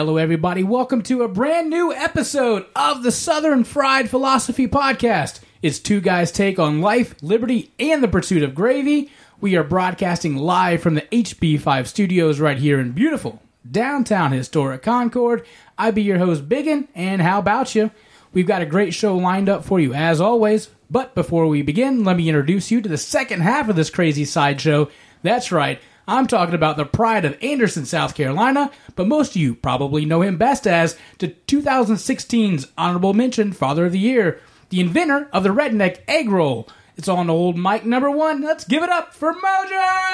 Hello, everybody. Welcome to a brand new episode of the Southern Fried Philosophy Podcast. It's two guys' take on life, liberty, and the pursuit of gravy. We are broadcasting live from the HB5 studios right here in beautiful downtown historic Concord. I be your host, Biggin, and how about you? We've got a great show lined up for you as always. But before we begin, let me introduce you to the second half of this crazy sideshow. That's right. I'm talking about the pride of Anderson, South Carolina, but most of you probably know him best as the 2016's honorable mention Father of the Year, the inventor of the redneck egg roll. It's on old mic number one. Let's give it up for Mojo!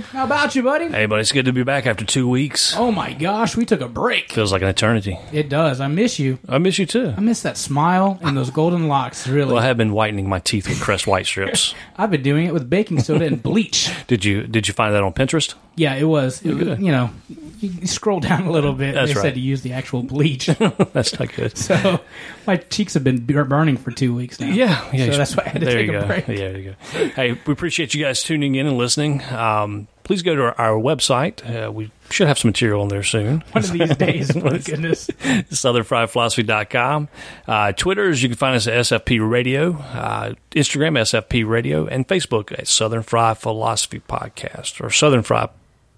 How about you, buddy? Hey, buddy, it's good to be back after two weeks. Oh my gosh, we took a break. Feels like an eternity. It does. I miss you. I miss you too. I miss that smile and those golden locks, really. Well, I have been whitening my teeth with Crest White strips. I've been doing it with baking soda and bleach. Did you Did you find that on Pinterest? Yeah, it was. It was you know, you scroll down a little bit. That's they right. said to use the actual bleach. That's not good. so my cheeks have been burning for two weeks now. Yeah, yeah. So that's why I had to there take a go. break. Yeah, there you go. Hey, we appreciate you guys tuning in and listening. Um, please go to our, our website. Uh, we should have some material on there soon. One of these days, my goodness. southernfriedphilosophy.com. Uh, Twitters, you can find us at SFP Radio, uh, Instagram, SFP Radio, and Facebook at Southern Fried Philosophy Podcast or Southern Fried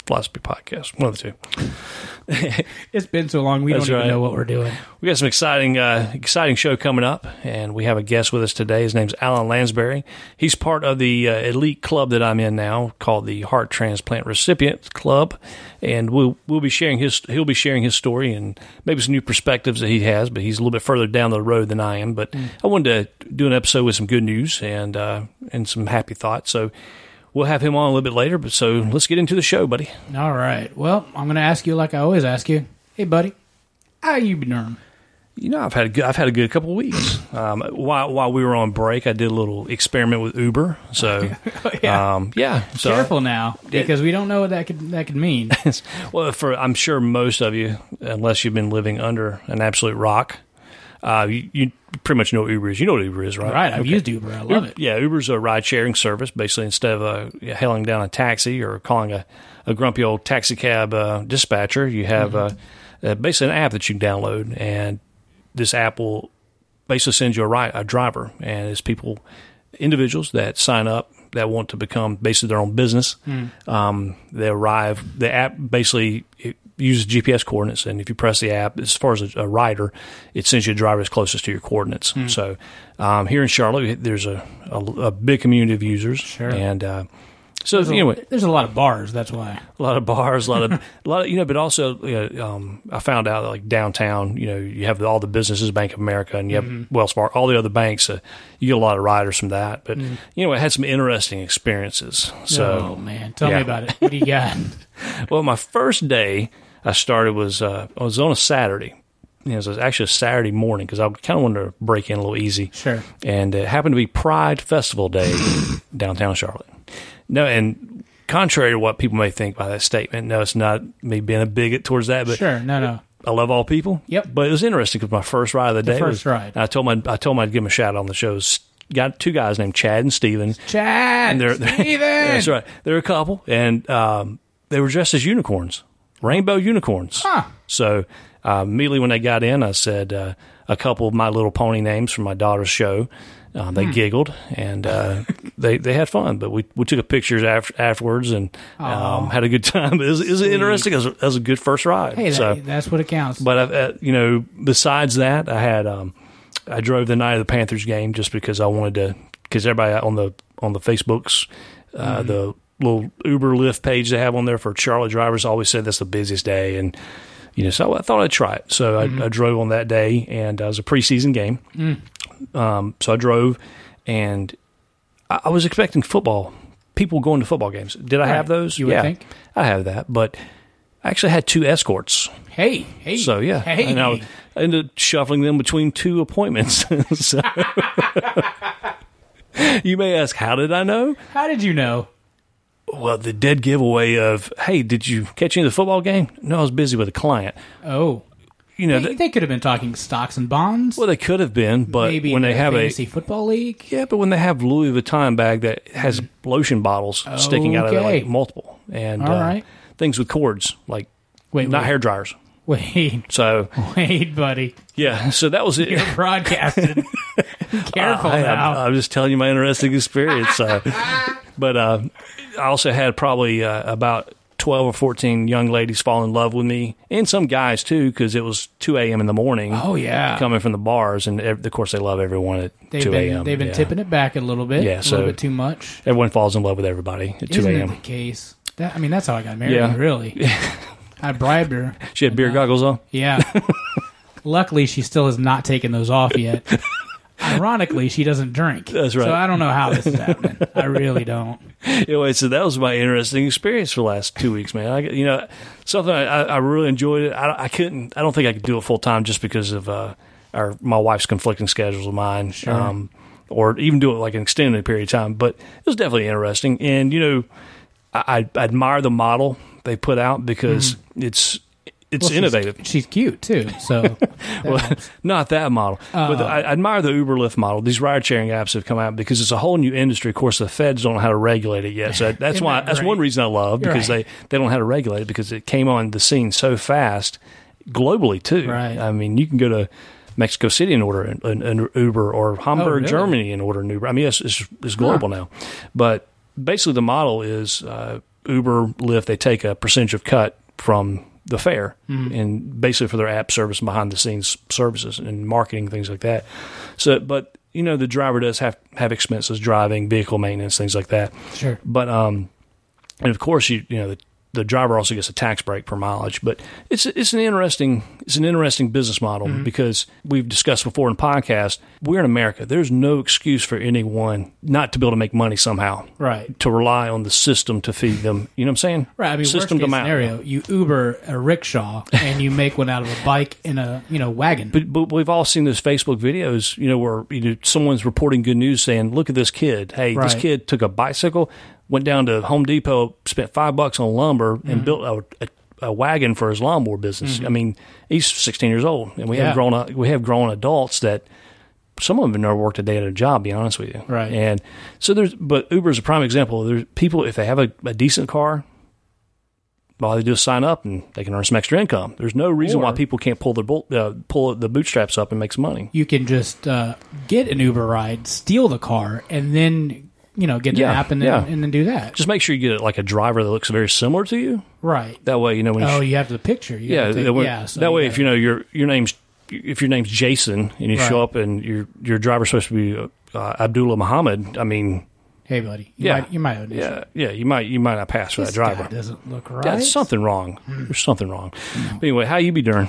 Philosophy Podcast. One of the two. It's been so long, we That's don't even right. know what we're doing. We got some exciting, uh, exciting show coming up, and we have a guest with us today. His name's Alan Lansbury. He's part of the uh, elite club that I'm in now, called the Heart Transplant Recipient Club, and we'll we'll be sharing his he'll be sharing his story and maybe some new perspectives that he has. But he's a little bit further down the road than I am. But I wanted to do an episode with some good news and uh, and some happy thoughts. So. We'll have him on a little bit later, but so let's get into the show, buddy. All right. Well, I'm going to ask you like I always ask you. Hey, buddy, how you been doing? You know, I've had a good, I've had a good couple of weeks. Um, while while we were on break, I did a little experiment with Uber. So, yeah. um, yeah. So, Careful now, because we don't know what that could that could mean. well, for I'm sure most of you, unless you've been living under an absolute rock, uh, you, you pretty much know what Uber is. You know what Uber is, right? right. I've Okay. used Uber. I love it. Yeah, Uber's a ride sharing service. Basically, instead of uh, hailing down a taxi or calling a, a grumpy old taxi cab uh, dispatcher, you have uh, uh, basically an app that you can download, and this app will basically send you a, ri a driver, and it's people, individuals that sign up that want to become basically their own business. Um, they arrive. The app basically it uses GPS coordinates, and if you press the app, as far as a, a rider, it sends you a driver that's closest to your coordinates. So um, here in Charlotte, there's a, a, a big community of users, Sure. and uh, so There's a- anyway, there's a lot of bars. That's why. a lot of bars, a lot of, a lot of, you know, but also, you know, um, I found out that, like downtown, you know, you have all the businesses, Bank of America, and you have Wells Fargo, all the other banks. Uh, you get a lot of riders from that. But you know, I had some interesting experiences. So, oh man, tell yeah. me about it. What do you got? well, my first day I started was uh, I was on a Saturday. You know, it was actually a Saturday morning because I kind of wanted to break in a little easy. Sure. And it happened to be Pride Festival Day downtown Charlotte. No, and contrary to what people may think by that statement, no, it's not me being a bigot towards that, but Sure. No, no. I love all people. Yep. But it was interesting because my first ride of the day first was, ride. I told my I told them I'd give them a shout out on the shows. Got two guys named Chad and Steven. Chad. And they're, they're Steven! that's right. They're a couple, and um, they were dressed as unicorns, rainbow unicorns. Huh. So uh, immediately when they got in, I said uh, a couple of My Little Pony names from my daughter's show. Uh, Hmm. they giggled and uh, they they had fun, but we, we took a pictures after, afterwards and um, had a good time. It was, it was interesting. It was, it was a good first ride. Hey, that, that's what it counts. but I've, uh, you know, besides that, I had um, I drove the night of the Panthers game just because I wanted to because everybody on the on the Facebooks, uh, the little Uber Lyft page they have on there for Charlotte drivers always said that's the busiest day and. You know, so I thought I'd try it. So I, I drove on that day, and uh, it was a preseason game. Um, so I drove, and I, I was expecting football. People going to football games. Did I have those? You would yeah, think. I have that, but I actually had two escorts. hey, hey. So yeah, Hey. and I I ended up shuffling them between two appointments. so, you may ask, how did I know? How did you know? Well, the dead giveaway of, hey, did you catch any of the football game? No, I was busy with a client. Oh, You know, they, th- they could have been talking stocks and bonds. well, they could have been, but Maybe when the they have a fantasy football league. yeah, but when they have Louis Vuitton bag that has lotion bottles sticking out of it, Okay. like multiple, and All uh, right. things with cords, like Wait, not wait. hair dryers. Wait, So wait, buddy. yeah, so that was it. You're broadcasted. Careful I, now. am just telling you my interesting experience. Uh, but uh, I also had probably uh, about 12 or 14 young ladies fall in love with me, and some guys too, because it was 2 a.m. in the morning. oh yeah. Coming from the bars, and of course they love everyone at They've 2 a.m. they've been Yeah. tipping it back a little bit. Yeah, a so- little bit too much. Everyone falls in love with everybody at 2 Isn't it a.m. the case? That I mean, that's how I got married. Yeah. Really. I bribed her. She had beer goggles on. Yeah. Luckily, she still has not taken those off yet. Ironically, she doesn't drink. That's right. So I don't know how this is happening. I really don't. anyway, so that was my interesting experience for the last two weeks, man. I, you know, something I, I really enjoyed it. I, I couldn't, I don't think I could do it full time just because of uh, our my wife's conflicting schedules with mine, um, or even do it like an extended period of time. But it was definitely interesting, and you know, I, I admire the model they put out because it's it's Well, innovative. She's, cute too. So that Well, not that model, but Oh. I, I admire the Uber Lyft model. These ride sharing apps have come out because it's a whole new industry. Of course, the feds don't know how to regulate it yet, so that's why that that's one reason I love because right. they they don't know how to regulate it because it came on the scene so fast globally too. Right. I mean, you can go to Mexico City and order an, an, an Uber, or Hamburg, Oh, really? Germany, and order an Uber. I mean, it's it's, it's global now, but basically the model is uh, Uber, Lyft. They take a percentage of cut from the fare, Mm-hmm. and basically for their app service and behind the scenes services and marketing things like that. So, but you know, the driver does have have expenses, driving, vehicle maintenance, things like that. sure. But um, and of course, you you know the, the driver also gets a tax break per mileage. But it's it's an interesting it's an interesting business model Mm-hmm. because we've discussed before in podcast. We're in America. There's no excuse for anyone not to be able to make money somehow. Right. To rely on the system to feed them. You know what I'm saying? Right. I mean, system worst case to mount. scenario, you Uber a rickshaw and you make one out of a bike in a you know wagon. But, but we've all seen those Facebook videos, you know, where you know, someone's reporting good news saying, "Look at this kid. Hey, this kid took a bicycle, went down to Home Depot, spent five bucks on lumber, Mm-hmm. and built a, a, a wagon for his lawnmower business. I mean, he's 16 years old, and we Yeah. have grown up, we have grown adults that some of them have never worked a day at a job. Be honest with you, Right. And so there's, but Uber is a prime example. There's people if they have a, a decent car. All they do is sign up and they can earn some extra income. There's no reason why people can't pull their bolt, uh, pull the bootstraps up and make some money. you can just uh, get an Uber ride, steal the car, and then you know get an Yeah, app and then yeah. and then do that. Just make sure you get like a driver that looks very similar to you. right. That way, you know when you Oh, you have the picture. You yeah, take- that way, yeah. So that way if you know your your name's if your name's Jason and you show up and your your driver's supposed to be uh, Abdullah Muhammad, I mean, hey, buddy, you Yeah. might, you might yeah, yeah, you might you might not pass for This that driver. doesn't look right. Yeah, something wrong. There's something wrong. But anyway, how you be doing?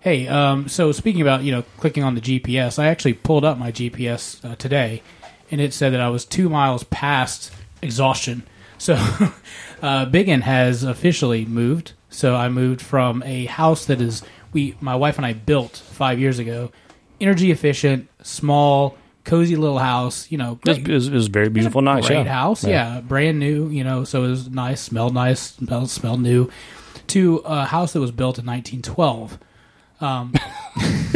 Hey, um, so speaking about you know clicking on the GPS, I actually pulled up my GPS uh, today, and it said that I was two miles past exhaustion. So, uh, Biggin has officially moved. So I moved from a house that is we my wife and I built five years ago, energy efficient, small, cozy little house. You know, It was, great, it was, it was very beautiful, nice. great yeah. house. Yeah. brand new. You know, so it was nice, smelled nice, smelled, smelled new. To a house that was built in 1912.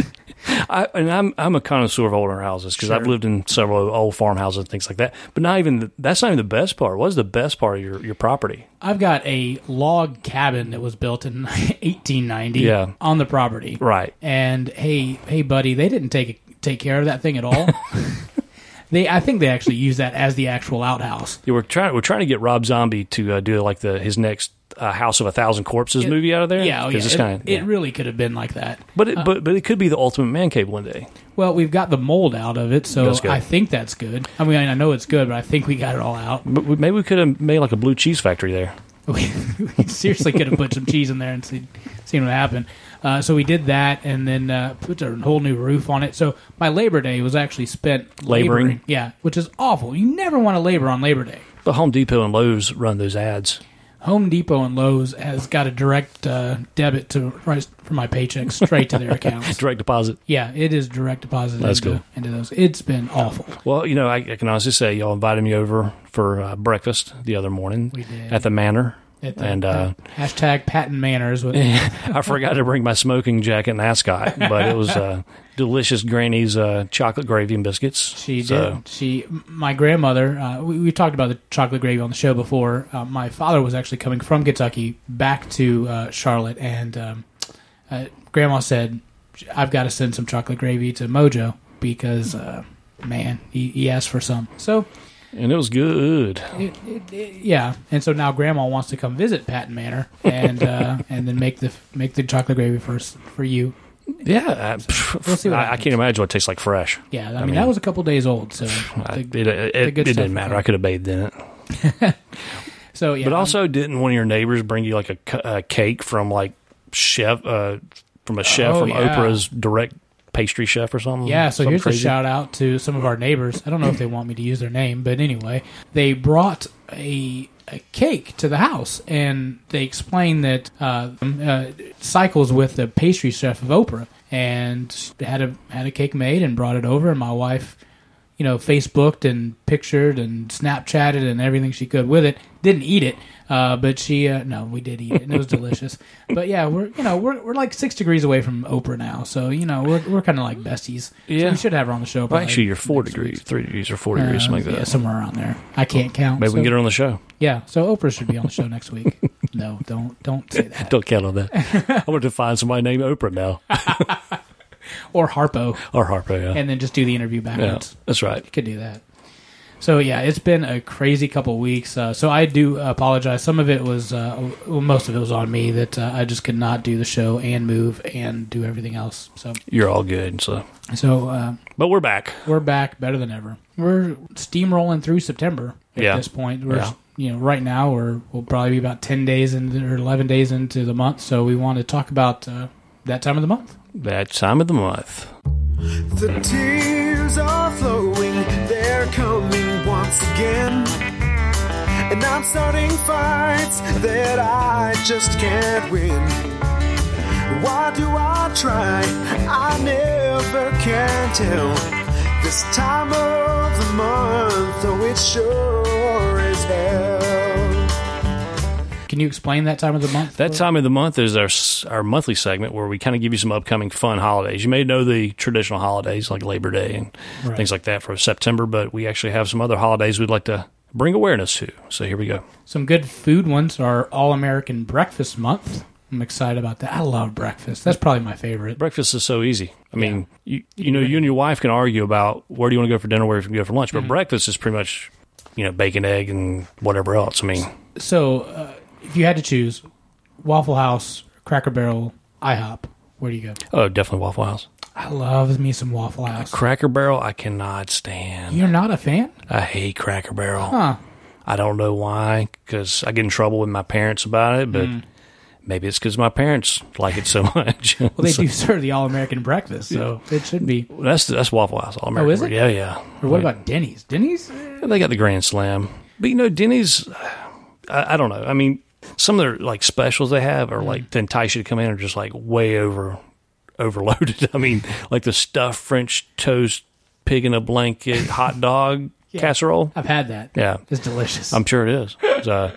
I, and I'm I'm a connoisseur of older houses because I've lived in several old farmhouses and things like that. But not even the, that's not even the best part. What's the best part of your, your property? I've got a log cabin that was built in 1890 Yeah. on the property. Right. And hey, hey, buddy, they didn't take take care of that thing at all. they, I think they actually use that as the actual outhouse. Yeah, we're trying we're trying to get Rob Zombie to uh, do like the his next uh, House of a Thousand Corpses movie out of there. Yeah, oh, yeah. It, kinda- it yeah. really could have been like that. but it, but but it could be the ultimate man cave one day. Well, we've got the mold out of it, so I think that's good. I mean, I know it's good, but I think we got it all out. But maybe we could have made like a blue cheese factory there. we we seriously could have put some cheese in there and see, seen what happened. Uh, so we did that, and then uh, put a whole new roof on it. So my Labor Day was actually spent Laboring? Yeah, which is awful. You never want to labor on Labor Day. But Home Depot and Lowe's run those ads. Home Depot and Lowe's has got a direct uh, debit to right for my paycheck straight to their accounts. Direct deposit. Yeah, it is direct deposit That's into, cool. into those. It's been awful. Well, you know, I, I can honestly say y'all invited me over for uh, breakfast the other morning at the Manor the- and uh, hashtag patent manners. With, I forgot to bring my smoking jacket and ascot, but it was uh, delicious Granny's uh, chocolate gravy and biscuits. She So, did. She, my grandmother. Uh, we, we talked about the chocolate gravy on the show before. Uh, my father was actually coming from Kentucky back to uh, Charlotte, and um, uh, Grandma said, "I've got to send some chocolate gravy to Mojo because, uh, man, he, he asked for some." So, and it was good. it, it, it- yeah, and so now Grandma wants to come visit Patton Manor and uh, and then make the make the chocolate gravy first for you. Yeah, I, pff, we'll see I, I can't imagine what it tastes like fresh. Yeah, I, mean, mean- that was a couple days old, so I, the- it it, it, good it didn't matter. I could have bathed in it. so yeah. But I'm- also, didn't one of your neighbors bring you like a, a cake from like chef uh, from a chef Oh, from yeah. Oprah's direct pastry chef or something? Yeah, so Something here's crazy? a shout out to some of our neighbors. I don't know if they want me to use their name, but anyway, they brought a a cake to the house, and they explained that uh, uh, cycles with the pastry chef of Oprah, and had a had a cake made and brought it over, and my wife. You know, Facebooked and pictured and Snapchatted and everything she could with it. Didn't eat it, uh, but she uh, no, we did eat it and it was delicious. But yeah, we're you know we're we're like six degrees away from Oprah now, so you know we're we're kind of like besties. So Yeah. we should have her on the show. Well, actually, you're four degrees, week. three degrees, or four degrees, Uh, something like that. yeah, that. somewhere around there. I can't count. Maybe we can get her on the show. Yeah, so Oprah should be on the show next week. no, don't don't say that. Don't count on that. I want to find somebody named Oprah now, Or Harpo, or Harpo. Yeah, and then just do the interview yeah, backwards. that's right. You could do that. So yeah, it's been a crazy couple weeks. Uh, so I do apologize. Some of it was, uh, well, most of it was on me that uh, I just could not do the show and move and do everything else. So You're all good. So, so uh, but we're back. we're back better than ever. We're steamrolling through September at Yeah. this point. We're Yeah. you know right now we're we'll probably be about ten days into or eleven days into the month. So we want to talk about uh, that time of the month. That time of the month. The tears are flowing, they're coming once again. And I'm starting fights that I just can't win. Why do I try? I never can tell. This time of the month, oh, it sure is hell. Can you explain that time of the month? That time of the month is our our monthly segment where we kind of give you some upcoming fun holidays. You may know the traditional holidays like Labor Day and Right. things like that for September, but we actually have some other holidays we'd like to bring awareness to. So here we go. Some good food ones are All American Breakfast Month. I'm excited about that. I love breakfast. That's probably my favorite. Breakfast is so easy. I mean, you you know, you and your wife can argue about where do you want to go for dinner, where do you go for lunch, but breakfast is pretty much you know bacon, egg, and whatever else. I mean, So, uh, if you had to choose Waffle House, Cracker Barrel, IHOP, where do you go? oh, definitely Waffle House, I love me some Waffle House. Cracker Barrel. I cannot stand. You're not a fan? I hate Cracker Barrel. Huh. I don't know why, because I get in trouble with my parents about it, but hmm. maybe it's because my parents like it so much. Well, they do serve the All American Breakfast, so it should be. That's that's Waffle House. All American. Oh, is it? Yeah, yeah. Or what about Denny's? Denny's? They got the Grand Slam, but you know, Denny's. I, I don't know. I mean, some of their like specials they have are like to entice you to come in are just like way over overloaded. I mean, like the stuffed French toast, pig in a blanket, hot dog casserole. I've had that. Yeah, It's delicious. I'm sure it is. So,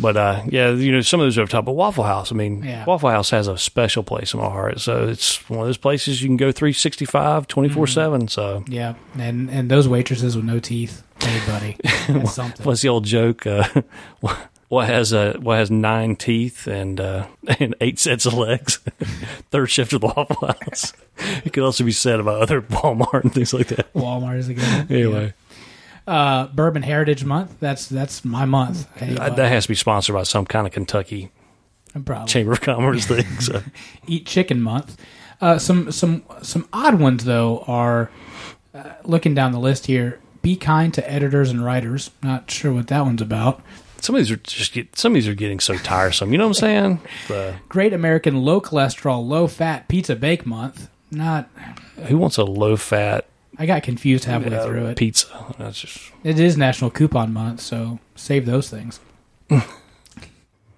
but uh, yeah, you know, some of those are top. But Waffle House, I mean, Yeah. Waffle House has a special place in my heart. So it's one of those places you can go 365, 24 7. So yeah, and and those waitresses with no teeth, hey buddy, that's something. what's the old joke? Uh, what has uh, what has nine teeth and uh, and eight sets of legs? Third shift of the Waffle House. It could also be said about other Walmart and things like that. Walmart is again. Anyway, Uh, Bourbon Heritage Month. That's that's my month. Hey, that has to be sponsored by some kind of Kentucky probably Chamber of Commerce thing. So. Eat Chicken Month. Uh, some some some odd ones though are uh, looking down the list here. Be kind to editors and writers. Not sure what that one's about. Some of these are just get, some of these are getting so tiresome. You know what I'm saying? The, Great American Low Cholesterol Low Fat Pizza Bake Month. Not. who wants a low fat I got confused halfway uh, through it. pizza? That's just It is National Coupon Month, so save those things.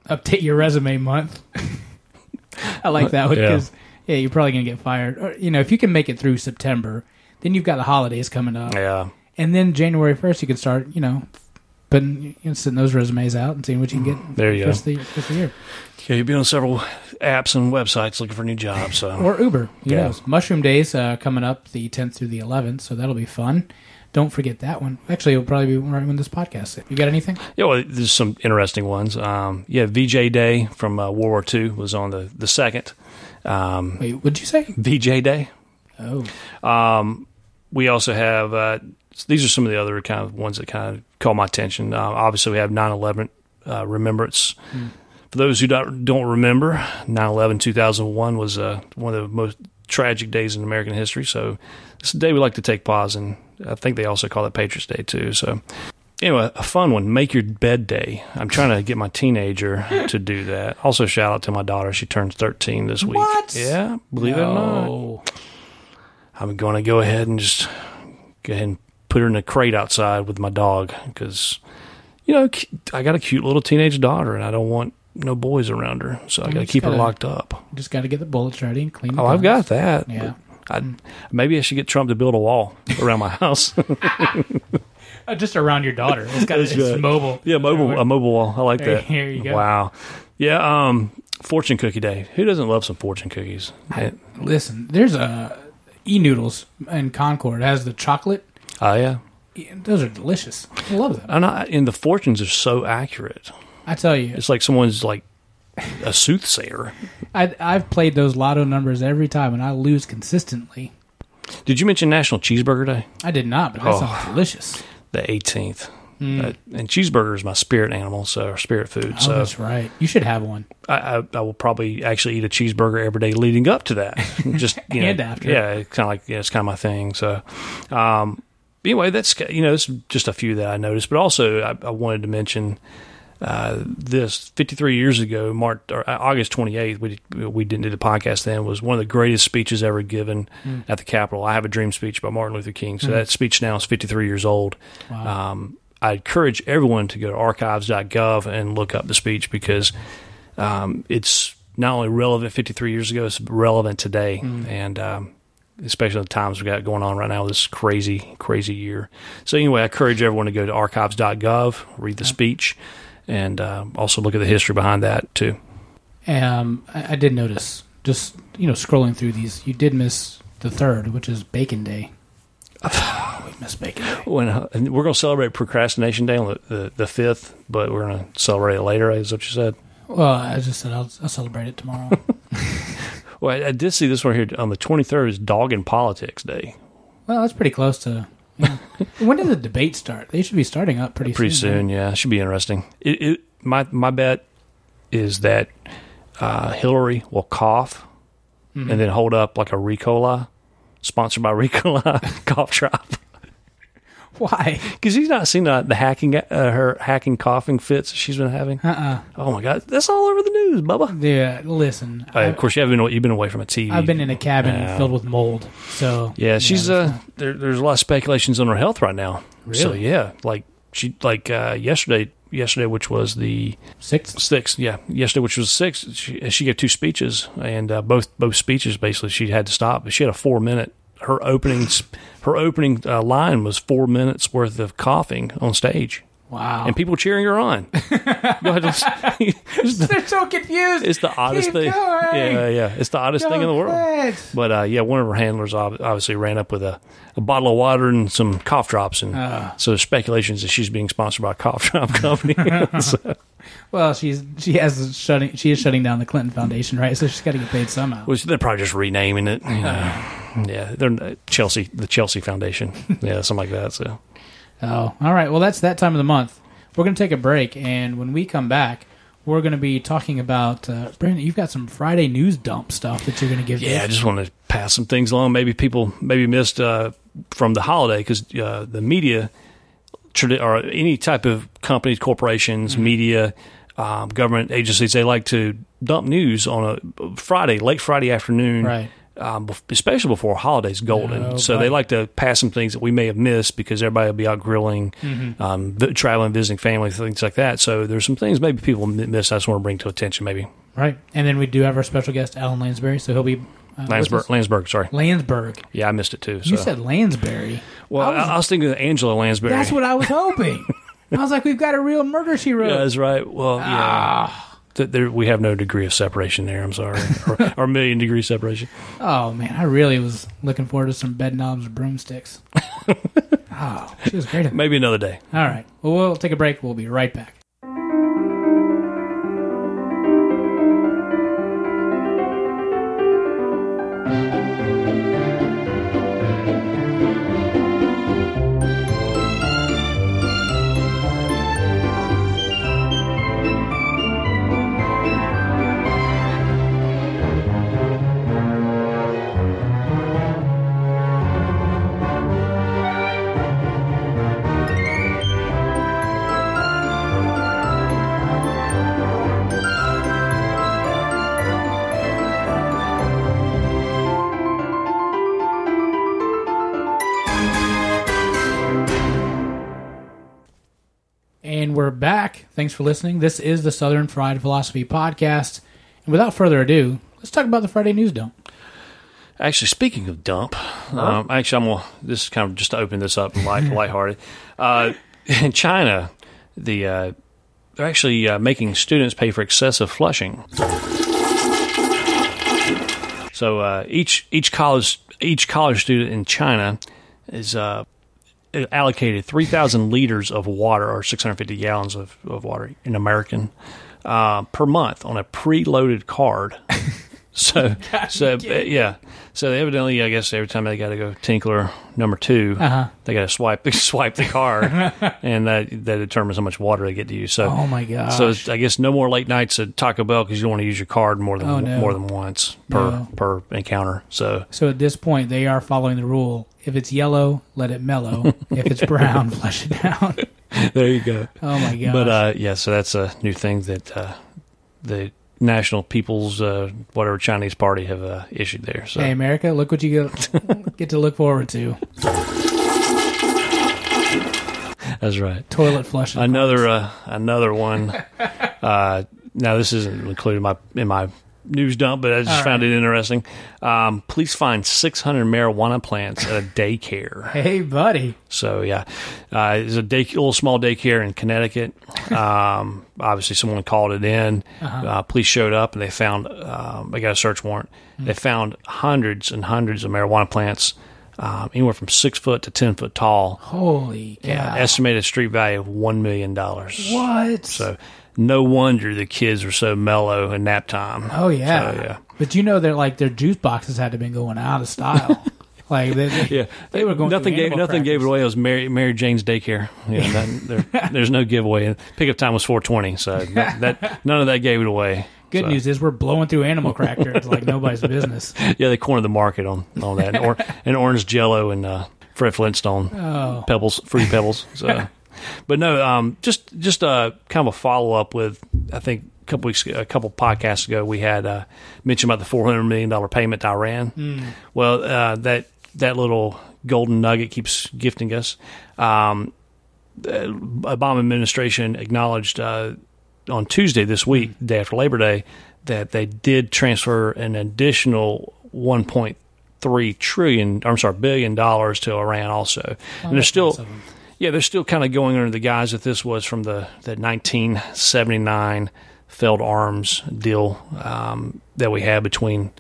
Update your resume month. I like that one Yeah. because yeah. you're probably gonna get fired. Or, you know, if you can make it through September, then you've got the holidays coming up, yeah. and then January first you can start. You know, putting you know, sending those resumes out and seeing what you can get. There you go. The, the year. Yeah, you've been on several apps and websites looking for new jobs. So Or Uber. Who Yeah. knows? Mushroom Days uh, coming up the 10th through the 11th, so that'll be fun. Don't forget that one. Actually, it'll probably be right when this podcast. hit. You got anything? yeah, well, there's some interesting ones. Um, yeah, VJ Day from uh, World War II was on the the second. Um, Wait, what'd you say? VJ Day. Oh, Um, we also have uh, these are some of the other kind of ones that kind of call my attention. Uh, obviously, we have 9/11 uh, remembrance. For those who don't, don't remember, 9/11 2001 was uh, one of the most tragic days in American history. So it's a day we like to take pause, and I think they also call it Patriots Day too. So. Anyway, a fun one. Make your bed day. I'm trying to get my teenager to do that. Also, shout out to my daughter. She turns 13 this week. What? Yeah, believe it or not. no. I'm going to go ahead and just go ahead and put her in a crate outside with my dog because, you know, I got a cute little teenage daughter and I don't want no boys around her, so I got to keep her gotta- locked up. Just got to get the bullets ready and clean. Oh, I've got that. Yeah. I maybe I should get Trump to build a wall around my house. Uh, just around your daughter. It's got it's right. mobile. yeah, mobile a mobile wall. I like There- that. here you go. Wow. Yeah. Um, fortune cookie day. Who doesn't love some fortune cookies? I- listen, there's a e noodles in Concord. It has the chocolate. Oh yeah. Those are delicious. I love them. And, I, and the fortunes are so accurate. I tell you, It's like someone's like a soothsayer. I, I've played those lotto numbers every time, and I lose consistently. Did you mention National Cheeseburger Day? I did not, but that Oh. sounds delicious. The 18th. Uh, and cheeseburger is my spirit animal, so or spirit food. Oh, so that's right. You should have one. I, I, I will probably actually eat a cheeseburger every day leading up to that. Just you know, And after. yeah, it's kind of like yeah, it's kind of my thing. So, um, anyway, that's you know, it's just a few that I noticed, but also I, I wanted to mention uh, this 53 years ago, March or uh, August 28th. We we didn't do the podcast then. Was one of the greatest speeches ever given at the Capitol. I have a dream speech by Martin Luther King. So that speech now is 53 years old. Um, I encourage everyone to go to archives.gov and look up the speech because um, it's not only relevant 53 years ago, it's relevant today. And um, especially the times we got going on right now, this crazy, crazy year. So, anyway, I encourage everyone to go to archives.gov, read the speech, and uh, also look at the history behind that, too. Um, I, I did notice, just you know, scrolling through these, you did miss the third, which is Bacon Day. we missed Bacon Day. When, uh, we're going to celebrate Procrastination Day on the, the, the 5th, but we're going to celebrate it later, is what you said? Well, I just said I'll, I'll celebrate it tomorrow. Well, I, I did see this one here on the 23rd is Dog and Politics Day. well, that's pretty close to. Yeah. when did the debate start? They should be starting up pretty, pretty soon. soon. Yeah, it should be interesting. It, it my my bet is that uh, Hillary will cough Mm-hmm. and then hold up like a Ricola, sponsored by Ricola cough drop. Why? Because he's not seen uh, the hacking uh, her hacking coughing fits she's been having. Uh-uh. Oh my god, that's all over the news, Bubba. Yeah, listen. Uh, of course, you have been you've been away from a TV. I've been in a cabin Yeah. filled with mold. So Yeah, she's that's uh, there, there's a lot of speculations on her health right now. So Really? yeah, like she like uh, yesterday, yesterday, which was the sixth. six yeah yesterday which was six she, she gave two speeches and uh, both both speeches basically she had to stop but she had a four minute her opening her opening uh, line was four minutes worth of coughing on stage Wow. and people cheering her on Go ahead, it's, it's the, They're so confused. it's the oddest Keep thing going. yeah yeah it's the oddest thing in the world quit. but uh, yeah one of her handlers ob- obviously ran up with a, a bottle of water and some cough drops and Ah. so speculations that she's being sponsored by a cough drop company So- Well, she's she has shutting she is shutting down the Clinton Foundation, right? So she's got to get paid somehow. Which they're probably just renaming it. You know. Yeah, they're uh, Chelsea, the Chelsea Foundation. Yeah, something like that. So Oh, all right. Well, that's that time of the month. We're going to take a break, and when we come back, we're going to be talking about uh, Brandon. You've got some Friday news dump stuff that you're going to give. yeah, I just want to pass some things along. Maybe people maybe missed uh, from the holiday because uh, the media tradi- or any type of companies, corporations, media, um, government agencies, they like to dump news on a Friday, late Friday afternoon. Right. Um, especially before holidays golden, Oh, so buddy. they like to pass some things that we may have missed because everybody will be out grilling, Mm-hmm. um, traveling, visiting family, things like that. So there's some things maybe people miss. I just want to bring to attention. Maybe right. And then we do have our special guest, Alan Lansbury. So he'll be uh, Landsberg. Landsberg. Sorry, Landsberg. yeah, I missed it too. You said Lansbury. well, I was- I was, thinking of Angela Lansbury. That's what I was hoping. I was like, we've got a real murder she wrote. Yeah, that's right. Well, yeah. Ah. Th- there, we have no degree of separation there. I'm sorry, or, or million degree separation. Oh man, I really was looking forward to some bed knobs and broomsticks. oh, she was great. Maybe another day. All right. Well, we'll take a break. We'll be right back. And we're back. Thanks for listening. This is the Southern Fried Philosophy Podcast. And without further ado, let's talk about the Friday news dump. Actually, speaking of dump, um, actually, I'm gonna. This is kind of just to open this up light, lighthearted. Uh, in China, the uh, they're actually uh, making students pay for excessive flushing. So uh, each each college each college student in China is uh, allocated 3,000 liters of water or 650 gallons of, of water in American uh, per month on a preloaded card. so, so uh, yeah. So evidently, I guess every time they got to go Tinkler number 2 Uh-huh. they got to swipe swipe the card, and that that determines how much water they get to use. So, Oh my god! so I guess no more late nights at Taco Bell because you don't want to use your card more than Oh, no. more than once per No. per encounter. So So at this point, they are following the rule. If it's yellow, let it mellow. if it's brown, flush it down. there you go. Oh my god! But uh, yeah, so that's a new thing that uh, the National People's uh, whatever Chinese Party have uh, issued there. So hey, America, look what you get, get to look forward to. that's right. Toilet flushing. Another uh, another one. uh, now this isn't included in my in my news dump, but I just All found it interesting. Um, police find 600 marijuana plants at a daycare. Hey, buddy. So yeah, uh, there's a day, little small daycare in Connecticut. Um, obviously, someone called it in. uh police showed up and they found um, they got a search warrant. They found hundreds and hundreds of marijuana plants, um, anywhere from six foot to ten foot tall. Holy cow. Yeah, estimated street value of one million dollars. what? So no wonder the kids are so mellow in nap time. oh, yeah. So, yeah. But you know, they're like their juice boxes had to have been going out of style. like, they, they, Yeah, They were going Nothing gave nothing gave it away. It was Mary Mary Jane's daycare. Yeah, that, there, there's no giveaway. Pickup time was 420, so that, that none of that gave it away. Good So, news is we're blowing through animal crackers like nobody's business. Yeah, they cornered the market on on that, and, or, and orange Jello and uh, Fred Flintstone Oh. pebbles, fruity pebbles. So, but no, um, just just uh, kind of a follow up with I think a couple weeks a couple podcasts ago we had uh, mentioned about the 400 million dollar payment to Iran. Well, uh, that that little golden nugget keeps gifting us. Um, the Obama administration acknowledged uh, on Tuesday this week, day after Labor Day, that they did transfer an additional 1.3 trillion, I'm sorry, billion dollars to Iran also. and they're still, 'em. Yeah, they're still kind of going under the guise that this was from the, the 1979 failed arms deal um, that we had between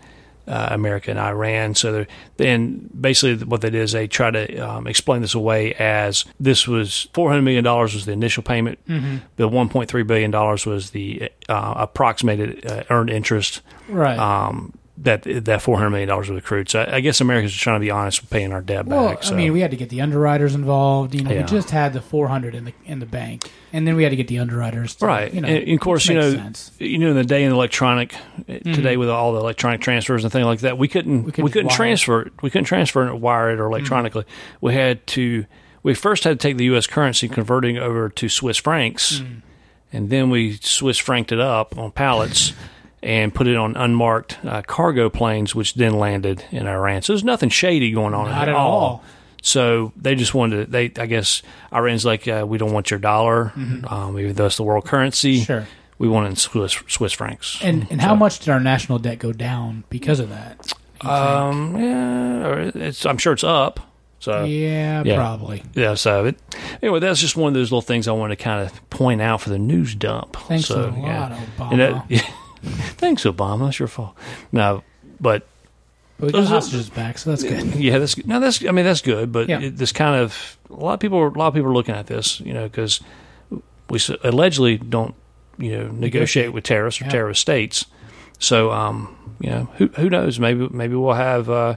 uh, America and Iran. So then basically what they did is they try to um, explain this away as this was $400 million was the initial payment, the $1.3 billion was the uh, approximated uh, earned interest Right. um, that that $400 million was accrued. So I guess America's just trying to be honest with paying our debt well, back. So. I mean, we had to get the underwriters involved. You know, we just had the 400 in the in the bank, and then we had to get the underwriters. To, Right, You know, and, and of course, you know, sense. you know, in the day in electronic uh, today with all the electronic transfers and things like that, we couldn't we couldn't couldn't, transfer it. We couldn't transfer it, wire it, or electronically. We had to. We first had to take the U.S. currency, converting over to Swiss francs, and then we Swiss franked it up on pallets. And put it on unmarked uh, cargo planes, which then landed in Iran. So there's nothing shady going on at at all. all. So they just wanted to, they, I guess, Iran's like, uh, we don't want your dollar, Mm-hmm. um, even though it's the world currency. Sure. We want it in Swiss, Swiss francs. And and how much did our national debt go down because of that? Um, yeah, or it's, I'm sure it's up. So yeah, yeah. probably. yeah, so it, anyway, that's just one of those little things I wanted to kind of point out for the news dump. Thanks so, a lot, yeah. Obama. And that- thanks, Obama. It's your fault. No, but But we got Those are- hostages back, so that's good. yeah, that's no, that's I mean that's good, but Yeah. it, this kind of a lot of people are, a lot of people are looking at this, you know, because we s- allegedly don't you know negotiate with terrorists or Yeah. terrorist states. So um, you know, who who knows? Maybe maybe we'll have. Uh,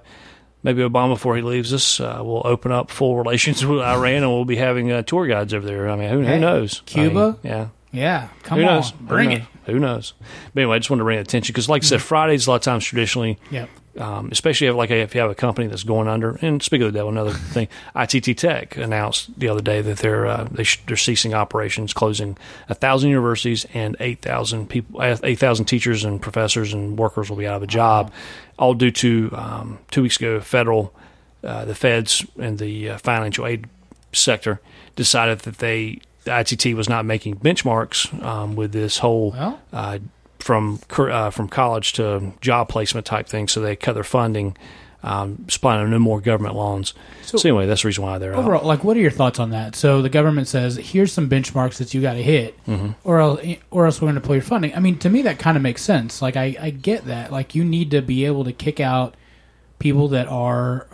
Maybe Obama, before he leaves us, uh, will open up full relations with Iran, and we'll be having uh, tour guides over there. I mean, who, Hey, who knows? I Cuba? mean, yeah, Yeah, come who on, knows? bring who it. knows? Who knows? But anyway, I just wanted to bring attention because, like I said, Fridays a lot of times traditionally Yep. um, especially if, like if you have a company that's going under. And speak of the devil, another thing, ITT Tech announced the other day that they're uh, they sh- they're ceasing operations, closing a thousand universities and eight thousand people, eight thousand teachers and professors and workers will be out of a job, all due to um, two weeks ago federal uh, the feds and the uh, financial aid sector decided that they the ITT was not making benchmarks um, with this whole Well, uh, from uh, from college to job placement type thing. So they cut their funding, um, supplying no more government loans. So- So, anyway, that's the reason why they're out. overall, like, what are your thoughts on that? So the government says, here's some benchmarks that you got to hit, Mm-hmm. or else, or else we're going to pull your funding. I mean, to me, that kind of makes sense. Like, I, I get that. Like, you need to be able to kick out people that are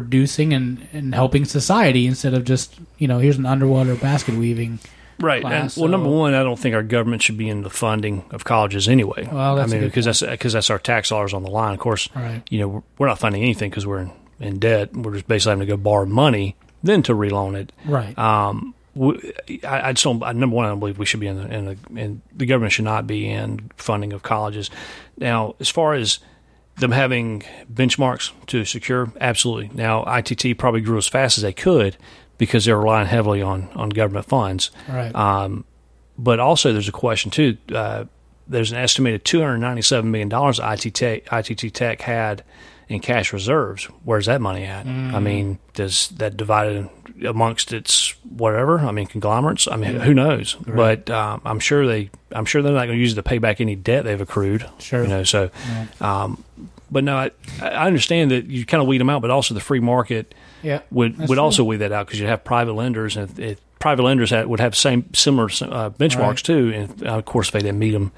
producing and, and helping society instead of just you know here's an underwater basket weaving. Right. class, and, well, number one, I don't think our government should be in the funding of colleges anyway. Well, that's I mean, because that's because that's our tax dollars on the line. Of course, Right. you know, we're- not funding anything because we're in, in debt. We're just basically having to go borrow money then to reloan it. Right. Um, I, I just don't. I- Number one, I don't believe we should be in the, in the in the government should not be in funding of colleges. Now, as far as them having benchmarks to secure, absolutely. Now, ITT probably grew as fast as they could because they're relying heavily on on government funds. right. Um, but also, there's a question too. Uh, there's an estimated 297 million dollars ITT ITT Tech had in cash reserves. Where's that money at? I mean, does that divided amongst its whatever? I mean, conglomerates. I mean, who knows? But um, I'm sure they. I'm sure they're not going to use it to pay back any debt they've accrued. Sure. You know, so. Um, but no, I, I understand that you kind of weed them out, but also the free market yeah. would would true. also weed that out because you have private lenders and if, if private lenders had, would have same similar uh, benchmarks Right. too and of course they didn't meet them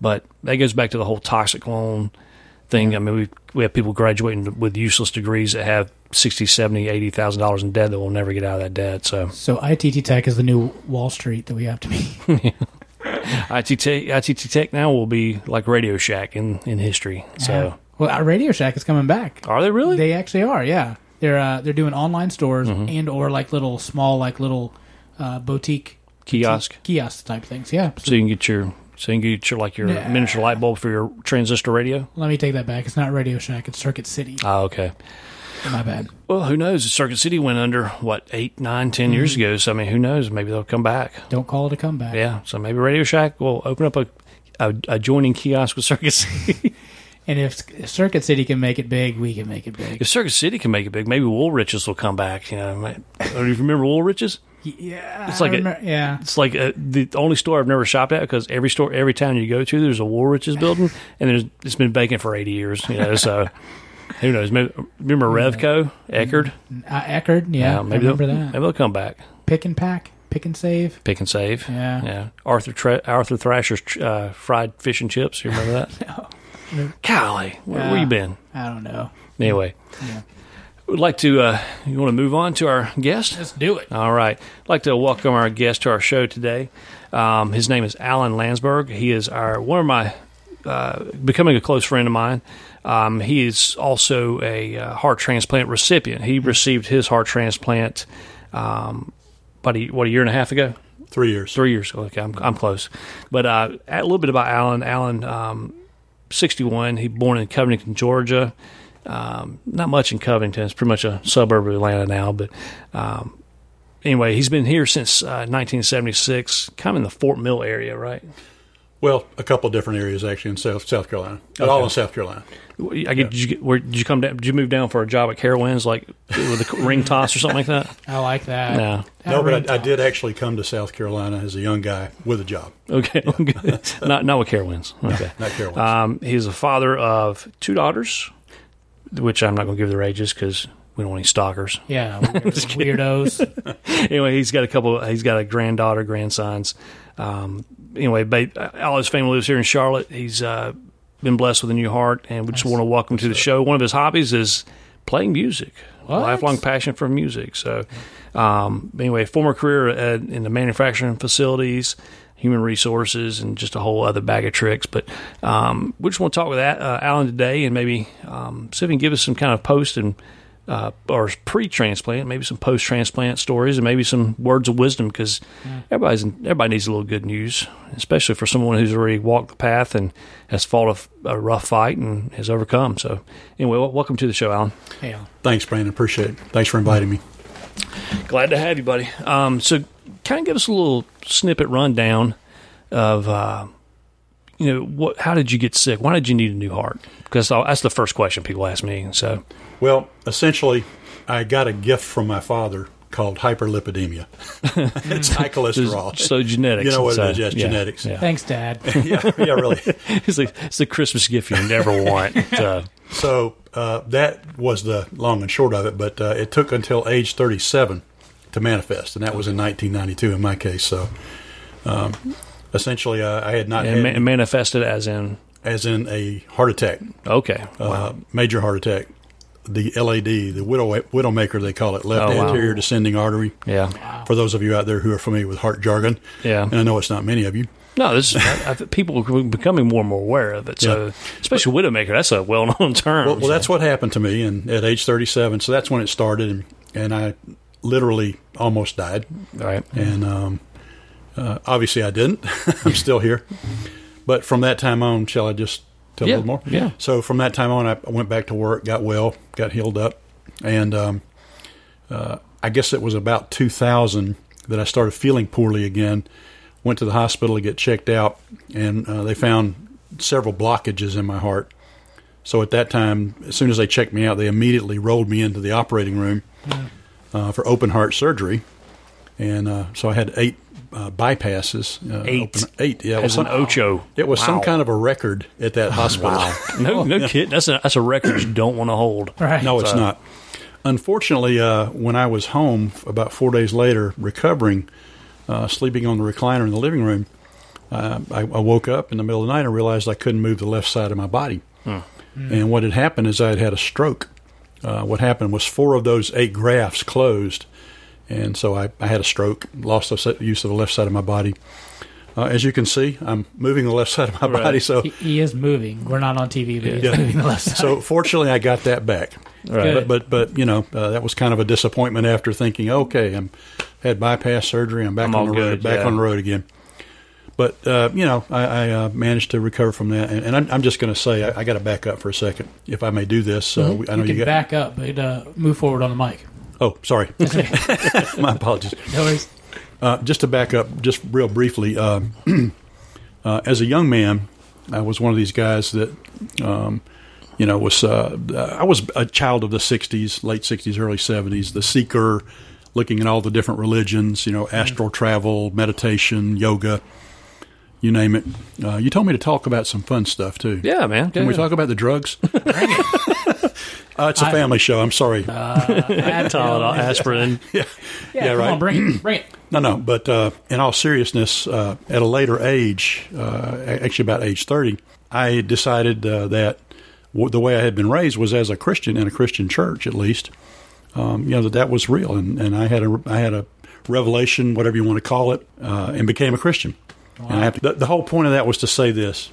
but that goes back to the whole toxic loan thing i mean we we have people graduating with useless degrees that have 60 70 80 thousand dollars in debt that will never get out of that debt so So ITT Tech is the new Wall Street that we have to be. ITT, ITT Tech now will be like Radio Shack in, in history. So well, our Radio Shack is coming back. are they really? They actually are. Yeah, they're uh, they're doing online stores Mm-hmm. and or like little small like little uh, boutique Kiosk, kiosk type things. Yeah. So you can get your so you can get your like your Nah. miniature light bulb for your transistor radio. let me take that back. It's not Radio Shack. It's Circuit City. Oh, okay. My bad. Well, who knows? Circuit City went under what eight, nine, ten years Mm-hmm. ago. So I mean, who knows? Maybe they'll come back. Don't call it a comeback. Yeah. So maybe Radio Shack will open up a a adjoining kiosk with Circuit City. And if, if Circuit City can make it big, we can make it big. if Circuit City can make it big, maybe Woolrich's will come back. You know, do you remember Woolrich's? Yeah. It's like a- remember- yeah. It's like uh the only store I've never shopped at because every store, every town you go to, there's a Woolrich's building, and there's it's been vacant for eighty years. You know, so who knows? Maybe, remember Revco Eckerd? Uh, Eckerd. Yeah. maybe I remember they'll, that. maybe they'll come back. Pick and pack. Pick and save. Pick and save. Yeah. Yeah. Arthur Tre- Arthur Treacher's uh, fried fish and chips. You remember that? No. Golly, where, where you been? I don't know. Anyway, Yeah. Would like to. Uh, you want to move on to our guest? Let's do it. All right. I'd like to welcome our guest to our show today. Um, his name is Alan Landsberg. He is our one of my uh, becoming a close friend of mine. Um, he is also a uh, heart transplant recipient. He received his heart transplant um, about a, what a year and a half ago. Three years. Three years. Ago, okay, I'm, I'm close. But uh, a little bit about Alan. Alan, um, 61. He born in Covington, Georgia. Um, not much in Covington. It's pretty much a suburb of Atlanta now. But um, anyway, he's been here since uh, 1976, kind of in the Fort Mill area, right? Well, a couple different areas actually in South South Carolina, but all in South Carolina. I get, did you get, where did you come down? Did you move down for a job at Carowinds, like with a ring toss or something like that? I like that. No. That no, but I, I did actually come to South Carolina as a young guy with a job, Okay, good. not not with Carowinds. Okay. not Carolina. Um, he's a father of two daughters, which I'm not going to give their ages because we don't want any stalkers. Yeah, weird, weirdos. anyway, he's got a couple. He's got a granddaughter, grandsons. Um, anyway, ba- all his family lives here in Charlotte. He's uh, been blessed with a new heart, and we just want to welcome to the show. One of his hobbies is playing music. What? Lifelong passion for music. So, um, anyway, former career at, in the manufacturing facilities, human resources, and just a whole other bag of tricks. But um, we just want to talk with uh, Alan today, and maybe um, see if he can give us some kind of post and uh, or pre-transplant, maybe some post-transplant stories, and maybe some words of wisdom because everybody's everybody needs a little good news, especially for someone who's already walked the path and has fought a, a rough fight and has overcome. So, anyway, wel- welcome to the show, Alan. Hey, Al. Thanks, Brandon. Appreciate it. Thanks for inviting me. Glad to have you, buddy. Um, so, kind of give us a little snippet rundown of, uh, you know, what? How did you get sick? Why did you need a new heart? Because that's the first question people ask me. So, Well, essentially, I got a gift from my father called hyperlipidemia. it's high cholesterol. so genetics. You know what so, it is? Yes, yeah, genetics. Yeah. Thanks, Dad. yeah, yeah, really. it's, like, it's the Christmas gift you never want. So, So uh, that was the long and short of it. But uh, it took until age 37 to manifest, and that was in 1992 in my case. So um, essentially, uh, I had not and had, ma- manifested as in as in a heart attack, okay. uh, major heart attack. The LAD, the widow widowmaker, they call it, left Oh, wow. anterior descending artery. Yeah. For those of you out there who are familiar with heart jargon, Yeah. and I know it's not many of you. No, this is, I, I, people are becoming more and more aware of it. So, Yeah. especially widowmaker, that's a well-known term. Well, well, that's what happened to me, and at age 37, so that's when it started, and, and I literally almost died. right. and um, uh, obviously I didn't. I'm still here. But from that time on, shall I just tell Yeah, a little more? yeah. So from that time on, I I went back to work, got well, got healed up, and um, uh, I guess it was about 2000 that I started feeling poorly again. Went to the hospital to get checked out, and uh, they found several blockages in my heart. So at that time, as soon as they checked me out, they immediately rolled me into the operating room uh, for open heart surgery, and uh, so I had eight uh, bypasses. Uh, Eight. open- eight. Yeah, it was As an some, ocho. it was some kind of a record at that hospital. No, no kid. That's a that's a record you don't want to hold. Right. No, it's So- not. Unfortunately, uh, when I was home about four days later, recovering, uh, sleeping on the recliner in the living room, uh, I, I woke up in the middle of the night and realized I couldn't move the left side of my body. And what had happened is I had had a stroke. Uh, what happened was four of those eight grafts closed, and so I, I had a stroke, lost the use of the left side of my body. Uh, as you can see, I'm moving the left side of my Right. body, so He, he is moving. We're not on TV, but he's Yeah. moving the left side. so fortunately I got that back. Right. But but but you know uh, that was kind of a disappointment after thinking, okay, I'm had bypass surgery, I'm back I'm on all the road, back yeah. on the road again. But uh, you know, I, I uh, managed to recover from that, and, and I'm, I'm just going to say I, I got to back up for a second, if I may do this. Uh, we- I know you you, can got. back up, but uh, move forward on the mic. Oh, sorry, my apologies. No worries. Uh, just to back up, just real briefly, uh, uh, as a young man, I was one of these guys that, um, you know, was uh, I was a child of the '60s, late '60s, early '70s, the seeker, looking at all the different religions, you know, astral travel, meditation, yoga, you name it. Uh, you told me to talk about some fun stuff too. Yeah, man. Can we talk about the drugs? uh, it's a family show. I'm sorry. Tylenol, aspirin? Yeah, yeah, come right. on, bring it. Bring it. No, no. But uh, in all seriousness, uh, at a later age, uh, actually about age 30, I decided uh, that w- the way I had been raised was as a Christian in a Christian church, at least. Um, you know that that was real, and, and I had a I had a revelation, whatever you want to call it, uh, and became a Christian. And I have to, the, the whole point of that was to say this: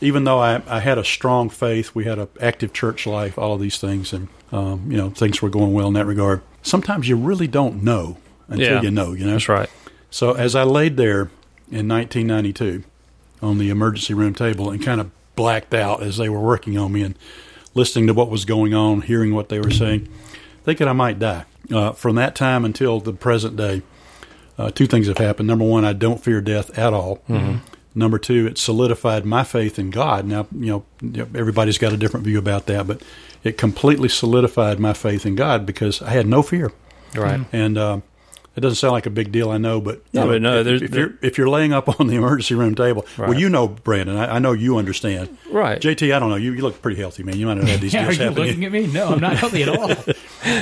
even though I, I had a strong faith, we had an active church life, all of these things, and um, you know things were going well in that regard. Sometimes you really don't know until Yeah. you know. You know, That's right. so as I laid there in 1992 on the emergency room table and kind of blacked out as they were working on me and listening to what was going on, hearing what they were saying, thinking I might die. Uh, from that time until the present day, uh, two things have happened. Number one, I don't fear death at all. Number two, it solidified my faith in God. Now, you know, everybody's got a different view about that, but it completely solidified my faith in God because I had no fear Right. and uh, It doesn't sound like a big deal, I know, but No, know, but no, if, there's- if you're if you're laying up on the emergency room table, well, you know, Brandon, I, I know you understand, Right. JT, I don't know, you, you look pretty healthy, man. You might have had these Yeah, are deals you happen. looking at me? No, I'm not healthy at all.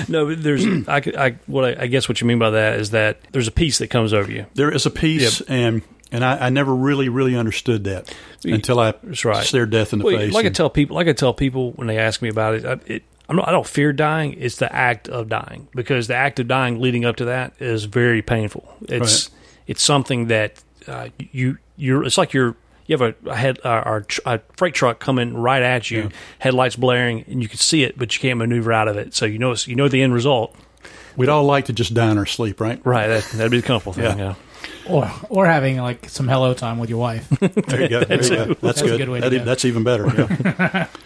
No, but there's I, I what I, I guess what you mean by that is that there's a peace that comes over you. There is a peace, and and I, I never really really understood that until I That's right. stared death in the Well, face. like I and- tell people, like I tell people when they ask me about it, I, it I'm not, I don't fear dying. It's the act of dying because the act of dying leading up to that is very painful. It's it's something that uh, you you're. It's like you're you have a, a head uh, or a freight truck coming right at you, Yeah. headlights blaring, and you can see it, but you can't maneuver out of it. So you know it's, you know the end result. We'd all like to just die in our sleep, right? Right. That, that'd be the comfortable thing. Yeah. Yeah. or or having like some hello time with your wife. There you go. There you go. That's, That's a good. good way to That e- go. That's even better. Yeah.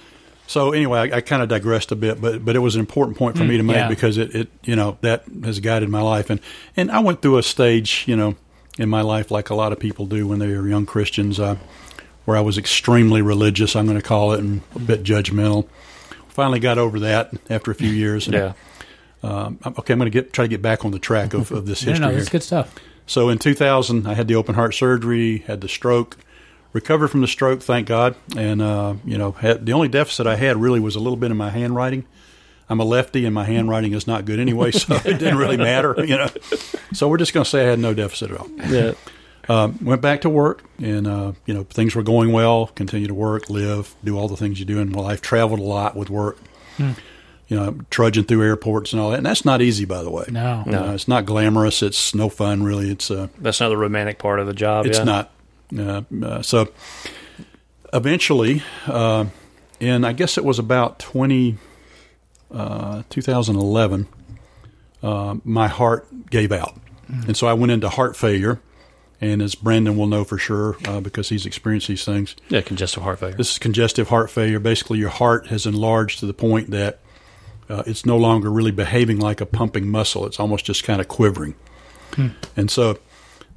so anyway, I, I kind of digressed a bit, but but it was an important point for me to make yeah. because it, it you know that has guided my life, and and I went through a stage you know in my life like a lot of people do when they are young Christians, uh, where I was extremely religious. I'm going to call it, and a bit judgmental. Finally got over that after a few years. And, Yeah. Um, okay, I'm going to get try to get back on the track of, of this no, history no, here. that's good stuff. So in 2000, I had the open heart surgery, had the stroke, recovered from the stroke, thank God. And, uh, you know, had, the only deficit I had really was a little bit in my handwriting. I'm a lefty and my handwriting is not good anyway, so it didn't really matter, you know. So we're just going to say I had no deficit at all. Yeah. Um, went back to work and, uh, you know, things were going well, continue to work, live, do all the things you do in life, traveled a lot with work. You know, trudging through airports and all that. And that's not easy, by the way. No. Uh, it's not glamorous. It's no fun, really. It's, uh, That's not the romantic part of the job. it's yeah. not. Uh, uh, so eventually, uh, in I guess it was about 20, uh, 2011, uh, my heart gave out. And so I went into heart failure. And as Brandon will know for sure, uh, because he's experienced these things, Yeah, congestive heart failure. this is congestive heart failure. Basically, your heart has enlarged to the point that uh, it's no longer really behaving like a pumping muscle. It's almost just kind of quivering. And so,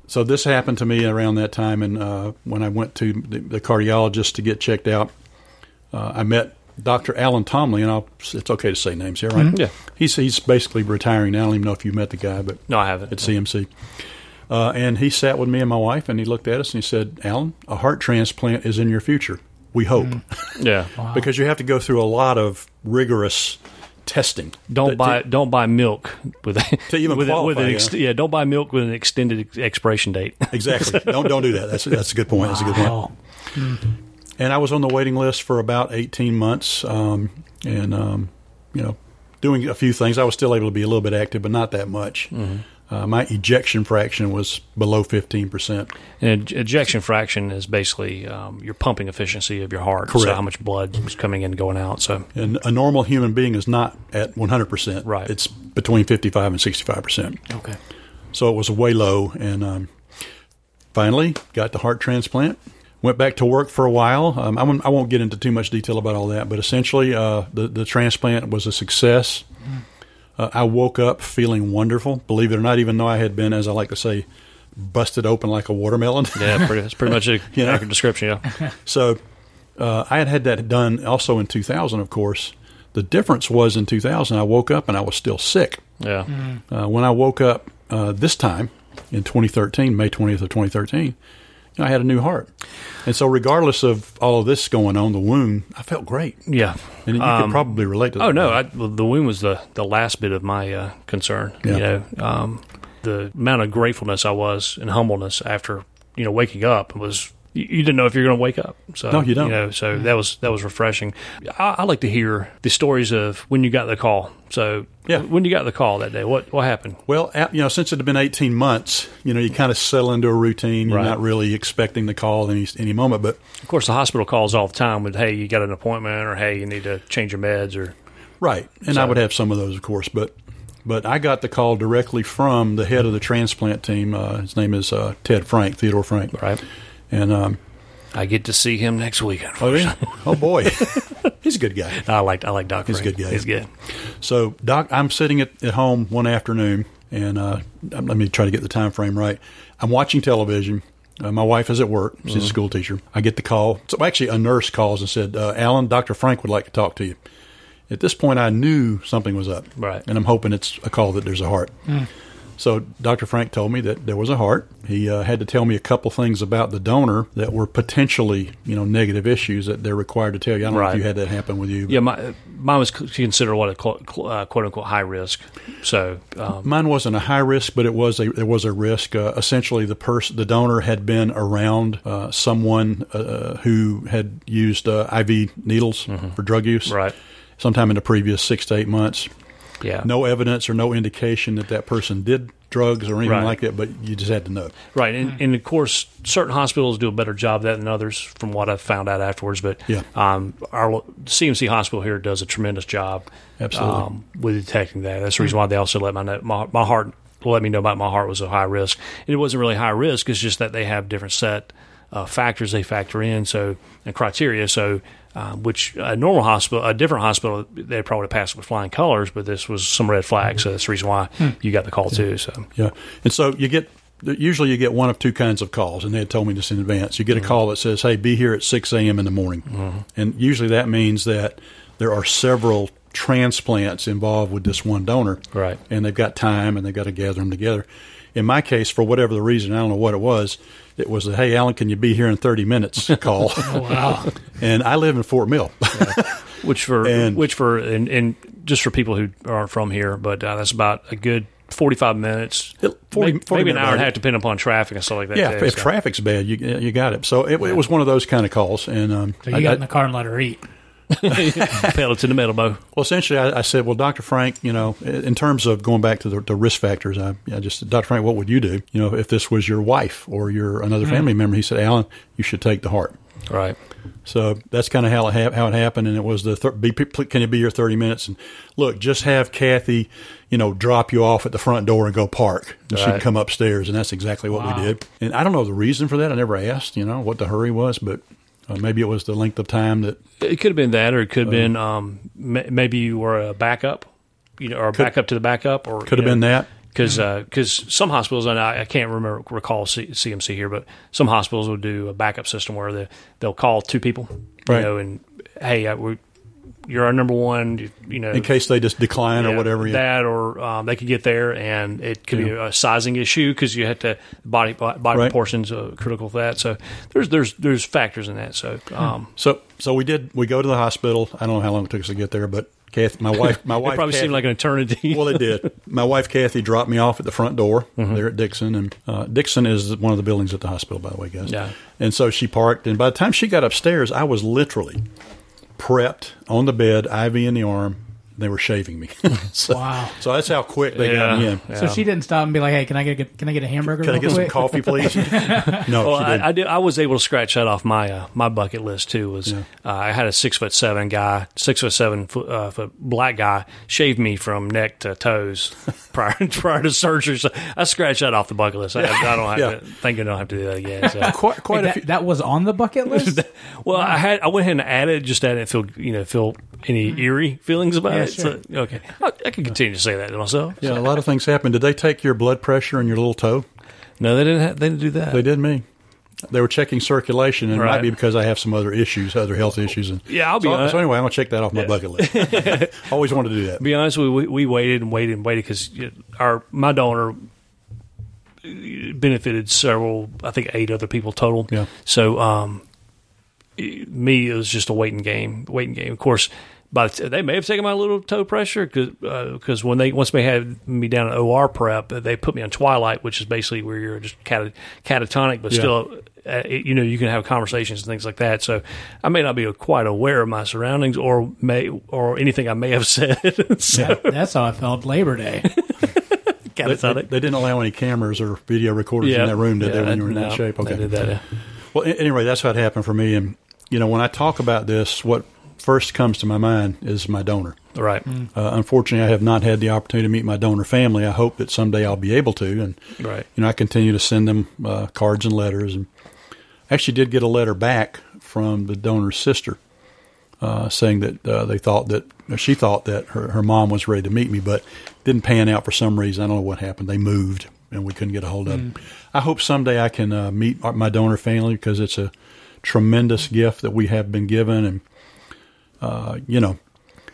so this happened to me around that time. And uh, when I went to the, the cardiologist to get checked out, uh, I met Dr. Alan Tomley, and I'll, it's okay to say names here, right? Yeah. He's he's basically retiring now. I don't even know if you met the guy, but No, I haven't. at CMC. Uh, and he sat with me and my wife, and he looked at us and he said, "Alan, a heart transplant is in your future. We hope, yeah. because you have to go through a lot of rigorous testing. Don't buy to- don't buy milk with To even with, a- with an ex- yeah. yeah. Don't buy milk with an extended expiration date. exactly. don't don't do that. That's that's a good point. That's a good point. Wow. And I was on the waiting list for about eighteen months, um, and um, you know, doing a few things. I was still able to be a little bit active, but not that much. Mm-hmm. Uh, my ejection fraction was below fifteen percent. And ejection fraction is basically um, your pumping efficiency of your heart. So how much blood is coming in and going out. So And a normal human being is not at 100%. Right. It's between 55 and 65%. Okay. So it was way low. And um, finally got the heart transplant. Went back to work for a while. Um, I, won't, I won't get into too much detail about all that, but essentially uh, the, the transplant was a success. Uh, I woke up feeling wonderful, believe it or not, even though I had been, as I like to say, busted open like a watermelon. yeah, pretty, that's pretty much a You know? accurate description. Yeah. So uh, I had had that done also in 2000, of course. The difference was in 2000, I woke up and I was still sick. Yeah. Uh, when I woke up uh, this time in 2013, May 20th of 2013, you know, I had a new heart. And so, regardless of all of this going on, the wound, I felt great. Yeah. And you Um, could probably relate to that. Oh no! I, the wound was the, the last bit of my uh, concern. Yeah. You know, um, the amount of gratefulness I was and humbleness after you know waking up was you, you didn't know if you're going to wake up. So No, you don't. know, so that was that was refreshing. I, I like to hear the stories of when you got the call. So Yeah. when you got the call that day, what what happened? Well, you know, since it had been 18 months, you know, you kind of settle into a routine. You're Right. not really expecting the call any any moment. But Of course, the hospital calls all the time with, "Hey, you got an appointment," or "Hey, you need to change your meds," or Right, and I would have some of those, of course, but but I got the call directly from the head of the transplant team. Uh, his name is uh, Ted Frank, Theodore Frank, right. And um, I get to see him next week. oh yeah, oh boy, he's a good guy. I like I like Doc. He's a good guy. He's good. So, Doc, I'm sitting at, at home one afternoon, and uh, let me try to get the time frame right. I'm watching television. Uh, my wife is at work. She's Mm-hmm. a school teacher. I get the call. So, actually, a nurse calls and said, uh, "Alan, Dr. Frank would like to talk to you." At this point, I knew something was up, Right. And I'm hoping it's a call that there's a heart. So Dr. Frank told me that there was a heart. He uh, had to tell me a couple things about the donor that were potentially, you know, negative issues that they're required to tell you. I don't know Right. if you had that happen with you. but Yeah, my, mine was considered what a quote, uh, quote unquote high risk. So um, Mine wasn't a high risk, but it was a there was a risk. Uh, essentially, the person, the donor, had been around uh, someone uh, who had used uh, IV needles for drug use, Mm-hmm. Right. Sometime in the previous six to eight months. Yeah, No evidence or no indication that that person did drugs or anything Right. like that, but you just had to know. Right, and, and of course, certain hospitals do a better job of that than others, from what I've found out afterwards. But Yeah. um, our CMC hospital here does a tremendous job, Absolutely. um, with detecting that. That's the reason why they also let my my, my heart let me know about my heart was a high risk. And it wasn't really high risk; it's just that they have different set uh, factors they factor in, so and criteria. So. Uh, which a normal hospital, a different hospital, they probably passed with flying colors, but this was some red flags. So that's the reason why hmm. you got the call too. So Yeah, and so you get usually you get one of two kinds of calls, and they had told me this in advance. You get a mm-hmm. call that says, "Hey, be here at six a.m. in the morning," mm-hmm. and usually that means that there are several transplants involved with this one donor, Right. And they've got time, and they've got to gather them together. In my case, for whatever the reason, I don't know what it was. It was a "Hey, Alan, can you be here in thirty minutes?" call. Wow. and I live in Fort Mill. which for And- which for and, and just for people who aren't from here, but uh, that's about a good forty five minutes, 40 maybe, 40 maybe an minute hour and a half, depending upon traffic and stuff like that. yeah, too, if, if so. traffic's bad, you you got it. So it, it was one of those kind of calls, and um, So you I- got I- in the car and let her eat. pedal to the metal, Bo. Well, essentially, I, I said, "Well, Doctor Frank, you know, in terms of going back to the, the risk factors, I, I just, said, Doctor Frank, what would you do? You know, if this was your wife or your another mm. family member?" He said, "Alan, you should take the heart." Right. So that's kind of how it ha- how it happened, and it was the thir- be, can you be here thirty minutes? And look, just have Kathy, you know, drop you off at the front door and go park, and she'd come upstairs, and that's exactly what Wow. we did. And I don't know the reason for that. I never asked, you know, what the hurry was, but uh, maybe it was the length of time that It could have been that, or it could have been um, ma- maybe you were a backup, you know, or a backup to the backup, or could have been that. because because some hospitals and I, I can't remember recall C, CMC here, but some hospitals will do a backup system where they they'll call two people, Right. you know, and hey, uh, we, you're our number one, you, you know, In case they just decline or whatever. yeah. that, or um, they could get there, and it could be a sizing issue because you have to body body Right. proportions are critical for that. So there's there's there's factors in that. So um, So so we did. We go to the hospital. I don't know how long it took us to get there, but Kathy, my wife, my it wife, probably Kathy, seemed like an eternity. well, it did. My wife Kathy dropped me off at the front door Mm-hmm. there at Dixon, and uh, Dixon is one of the buildings at the hospital, by the way, guys. Yeah. And so she parked, and by the time she got upstairs, I was literally prepped on the bed, IV in the arm. They were shaving me. so, Wow. So that's how quick they got me in. Yeah. So she didn't stop and be like, "Hey, can I get can I get a hamburger? Can I real get some coffee, please? no, Well, she didn't. I, I did. I was able to scratch that off my uh, my bucket list too. Was Yeah. uh, I had a six foot seven guy, six foot seven foot, uh, foot black guy, shaved me from neck to toes prior prior to surgery. So I scratched that off the bucket list. I, I don't have Yeah. to. Thank you, I don't have to do that again. So. quite Wait, quite a that, few. that was on the bucket list. Well, I had I went ahead and added just added feel you know feel any eerie feelings about Yeah, it. sure. So, okay, I, I can continue to say that to myself. Yeah, a lot of things happen. Did they take your blood pressure and your little toe? No, they didn't. Have, they didn't do that. They did me. They were checking circulation, and it might be because I have some other issues, other health issues. And Yeah, I'll be so, honest. so anyway, I'm gonna check that off my bucket list. Always wanted to do that. Be honest, we, we we waited and waited and waited because our my donor benefited several, I think eight other people total. Yeah. So um, me it was just a waiting game, waiting game. Of course, but they may have taken my little toe pressure because when they once they had me down at OR prep, they put me on Twilight, which is basically where you're just cat, catatonic, but Yeah. still. Uh, it- you know, you can have conversations and things like that. So, I may not be quite aware of my surroundings, or may or anything I may have said. so, That- that's how I felt Labor Day. They, they, catatonic. they didn't allow any cameras or video recorders in that room, did they? When you were in that no, shape, they okay. did that. yeah. Well, anyway, that's what happened for me. And you know, when I talk about this, what first comes to my mind is my donor. Right. Uh, unfortunately, I have not had the opportunity to meet my donor family. I hope that someday I'll be able to. And Right. you know, I continue to send them uh, cards and letters. And actually, did get a letter back from the donor's sister uh, saying that uh, they thought that or she thought that her, her mom was ready to meet me, but didn't pan out for some reason. I don't know what happened. They moved, and we couldn't get a hold of them. I hope someday I can uh, meet my donor family because it's a tremendous gift that we have been given, and uh, you know,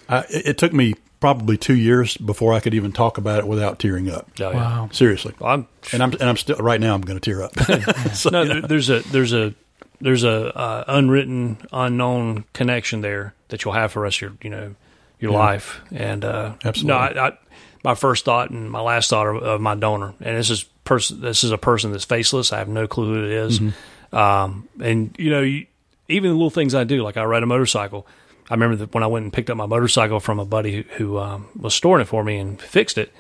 I, it, it took me probably two years before I could even talk about it without tearing up. Oh, yeah. Wow. Seriously. I'm And I'm and I'm still right now. I'm going to tear up. So, no, you there- there's a there's a there's a uh, unwritten, unknown connection there that you'll have for the rest of your you know your life. And uh, Absolutely. no, I, I, my first thought and my last thought are of my donor, and this is person. This is a person that's faceless. I have no clue who it is. Mm-hmm. Um, and you know, you, even the little things I do, like I ride a motorcycle. I remember that when I went and picked up my motorcycle from a buddy who, who um, was storing it for me and fixed it.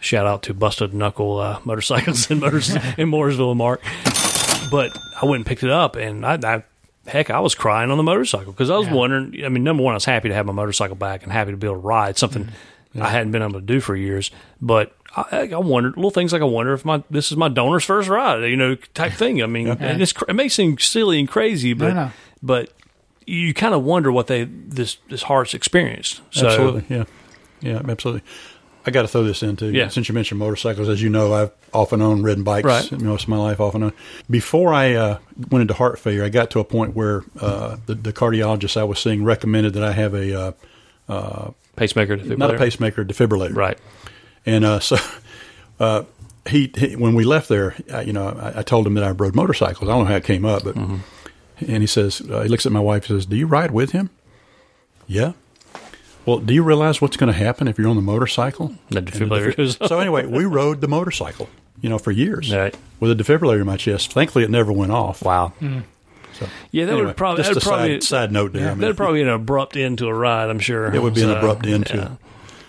Shout out to Busted Knuckle uh, Motorcycles in Motors in Mooresville, Mark but I went and picked it up, and I, I heck, I was crying on the motorcycle because I was wondering. I mean, number one, I was happy to have my motorcycle back and happy to be able to ride something I hadn't been able to do for years. But I, I wondered little things like I wonder if my this is my donor's first ride, you know, type thing. I mean, and it's, it may seem silly and crazy, but no. but you kind of wonder what they this this heart's experienced. So absolutely, yeah, yeah, absolutely. I got to throw this in too. Yeah. Since you mentioned motorcycles, as you know, I've off and on ridden bikes Right. most of my life, off and on. Before I uh, went into heart failure, I got to a point where uh, the, the cardiologist I was seeing recommended that I have a uh, pacemaker, not a pacemaker, defibrillator. right? And uh, so uh, he, he, when we left there, I, you know, I, I told him that I rode motorcycles. I don't know how it came up, but and he says uh, he looks at my wife and says, "Do you ride with him?" Yeah. Well, do you realize what's going to happen if you're on the motorcycle? The defibrillator goes. so anyway, we rode the motorcycle, you know, for years Right. with a defibrillator in my chest. Thankfully, it never went off. Wow. So, Yeah, that anyway, would probably just a probably side, side note there. I mean, That'd probably be an abrupt end to a ride, I'm sure. It would be an abrupt end to- yeah.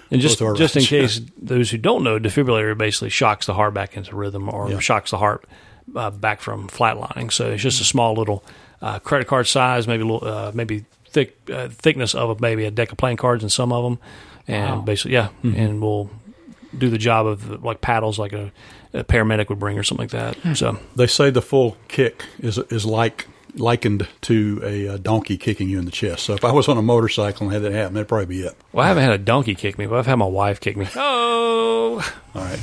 And just both our just in case those who don't know, defibrillator basically shocks the heart back into rhythm or Yeah. shocks the heart uh, back from flatlining. So it's just a small little uh, credit card size, maybe a little, uh, maybe thick uh, thickness of maybe a deck of playing cards in some of them, and Wow. basically yeah, Mm-hmm. and we'll do the job of the, like paddles like a, a paramedic would bring or something like that. So They say the full kick is is like likened to a, uh donkey kicking you in the chest. So if I was on a motorcycle and had that happen, that'd probably be it. well, I haven't had a donkey kick me, but I've had my wife kick me. Oh. All right.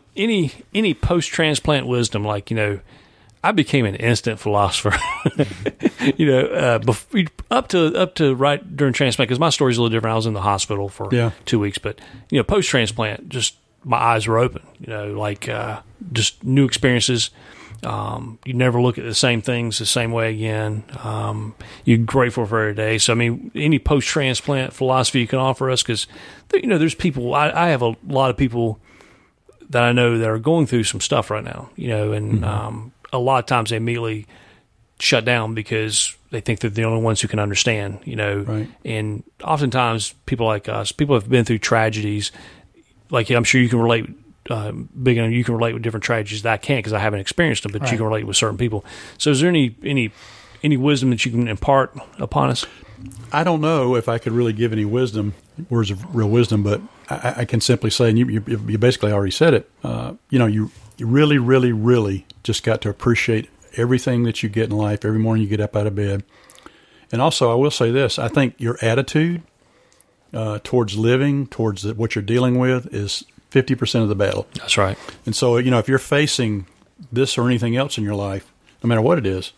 any any post transplant wisdom, like you know, I became an instant philosopher. you know, uh, bef- up to up to right during transplant because my story's a little different. I was in the hospital for Yeah. two weeks, but you know, post transplant, just my eyes were open. You know, like uh, just new experiences. Um, you never look at the same things the same way again. Um, you're grateful for every day. So, I mean, any post transplant philosophy you can offer us, because you know, there's people. I, I have a lot of people that I know that are going through some stuff right now, you know, and um, a lot of times they immediately shut down because they think they're the only ones who can understand, you know. Right. And oftentimes, people like us, people have been through tragedies. Like I'm sure you can relate, uh, big, you can relate with different tragedies that I can't because I haven't experienced them, but Right. you can relate with certain people. So, is there any any any wisdom that you can impart upon us? I don't know if I could really give any wisdom, words of real wisdom, but I, I can simply say, and you, you, you basically already said it. Uh, you know, you, you really, really, really just got to appreciate everything that you get in life. Every morning you get up out of bed, and also I will say this: I think your attitude uh, towards living, towards the, what you're dealing with, is fifty percent of the battle. That's right. And so, you know, if you're facing this or anything else in your life, no matter what it is,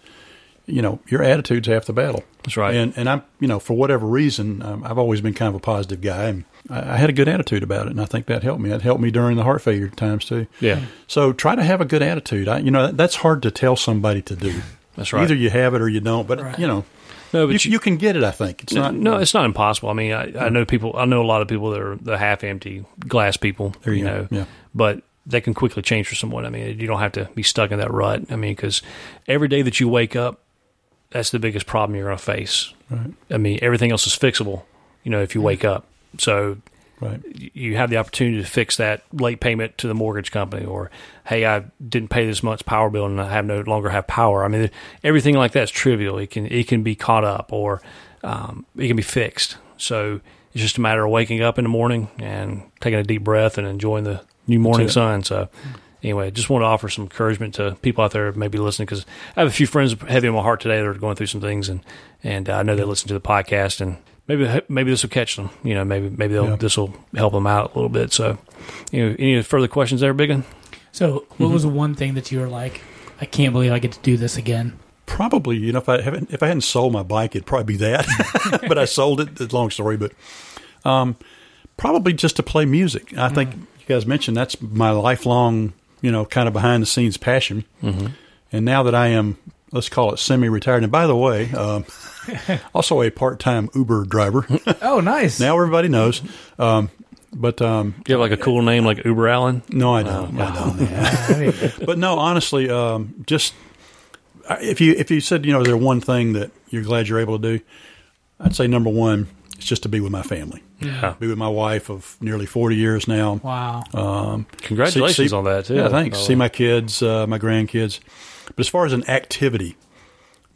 you know, your attitude's half the battle. That's right. And and I'm, you know, for whatever reason, um, I've always been kind of a positive guy, and I, I had a good attitude about it, and I think that helped me. It helped me during the heart failure times too. Yeah. So try to have a good attitude. I, you know, that, that's hard to tell somebody to do. That's right. Either you have it or you don't. But Right. you know, No, but you, you- you can get it. I think it's No, not. no, it's not impossible. I mean, I, I know people. I know a lot of people that are the half empty glass people. There you go. know, Yeah. but they can quickly change for someone. I mean, you don't have to be stuck in that rut. I mean, because every day that you wake up, that's the biggest problem you're going to face. Right. I mean, everything else is fixable. You know, if you wake up, so Right. you have the opportunity to fix that late payment to the mortgage company, or hey, I didn't pay this month's power bill and I have no longer have power. I mean, everything like that's trivial. It can it can be caught up, or um, it can be fixed. So it's just a matter of waking up in the morning and taking a deep breath and enjoying the new morning sun. So. Anyway, just want to offer some encouragement to people out there maybe listening because I have a few friends heavy on my heart today that are going through some things, and and uh, I know they listen to the podcast, and maybe maybe this will catch them. You know, maybe maybe Yeah. this will help them out a little bit. So, you know, any further questions there, Biggin? So, what was the one thing that you were like, I can't believe I get to do this again? Probably, you know, if I haven't if I hadn't sold my bike, it'd probably be that. but I sold it. It's a long story, but um, probably just to play music. I think you guys mentioned that's my lifelong, you know, kind of behind the scenes passion. Mm-hmm. And now that I am, let's call it semi-retired. And by the way, um, also a part-time Uber driver. Oh, nice. now everybody knows. Um, but um, you have like a cool name like Uber Allen? no, I don't. I don't. I but no, honestly, um, just if you if you said you know is there one thing that you're glad you're able to do, I'd say number one is just to be with my family, Yeah. be with my wife of nearly forty years now. wow. Congratulations See- see- on that too. Yeah, thanks. by See my kids, uh, my grandkids. But as far as an activity,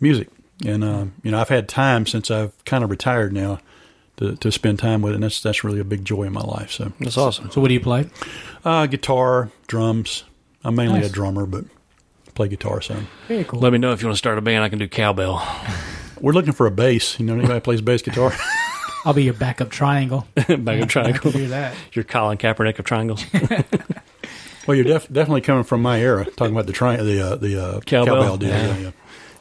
music, and um, you know, I've had time since I've kind of retired now to, to spend time with it, and that's that's really a big joy in my life. So, That's awesome. So, what do you play? uh, guitar, drums. I'm mainly Nice. a drummer, but play guitar some. Very cool. Let me know if you want to start a band. I can do cowbell. We're looking for a bass. You know, anybody plays bass guitar? I'll be your backup triangle. backup of I triangle. can do that. You're Colin Kaepernick of triangles. well, you're def- definitely coming from my era, talking about the tri- the uh, the uh, Cowbell? cowbell deal. Yeah. Yeah. yeah.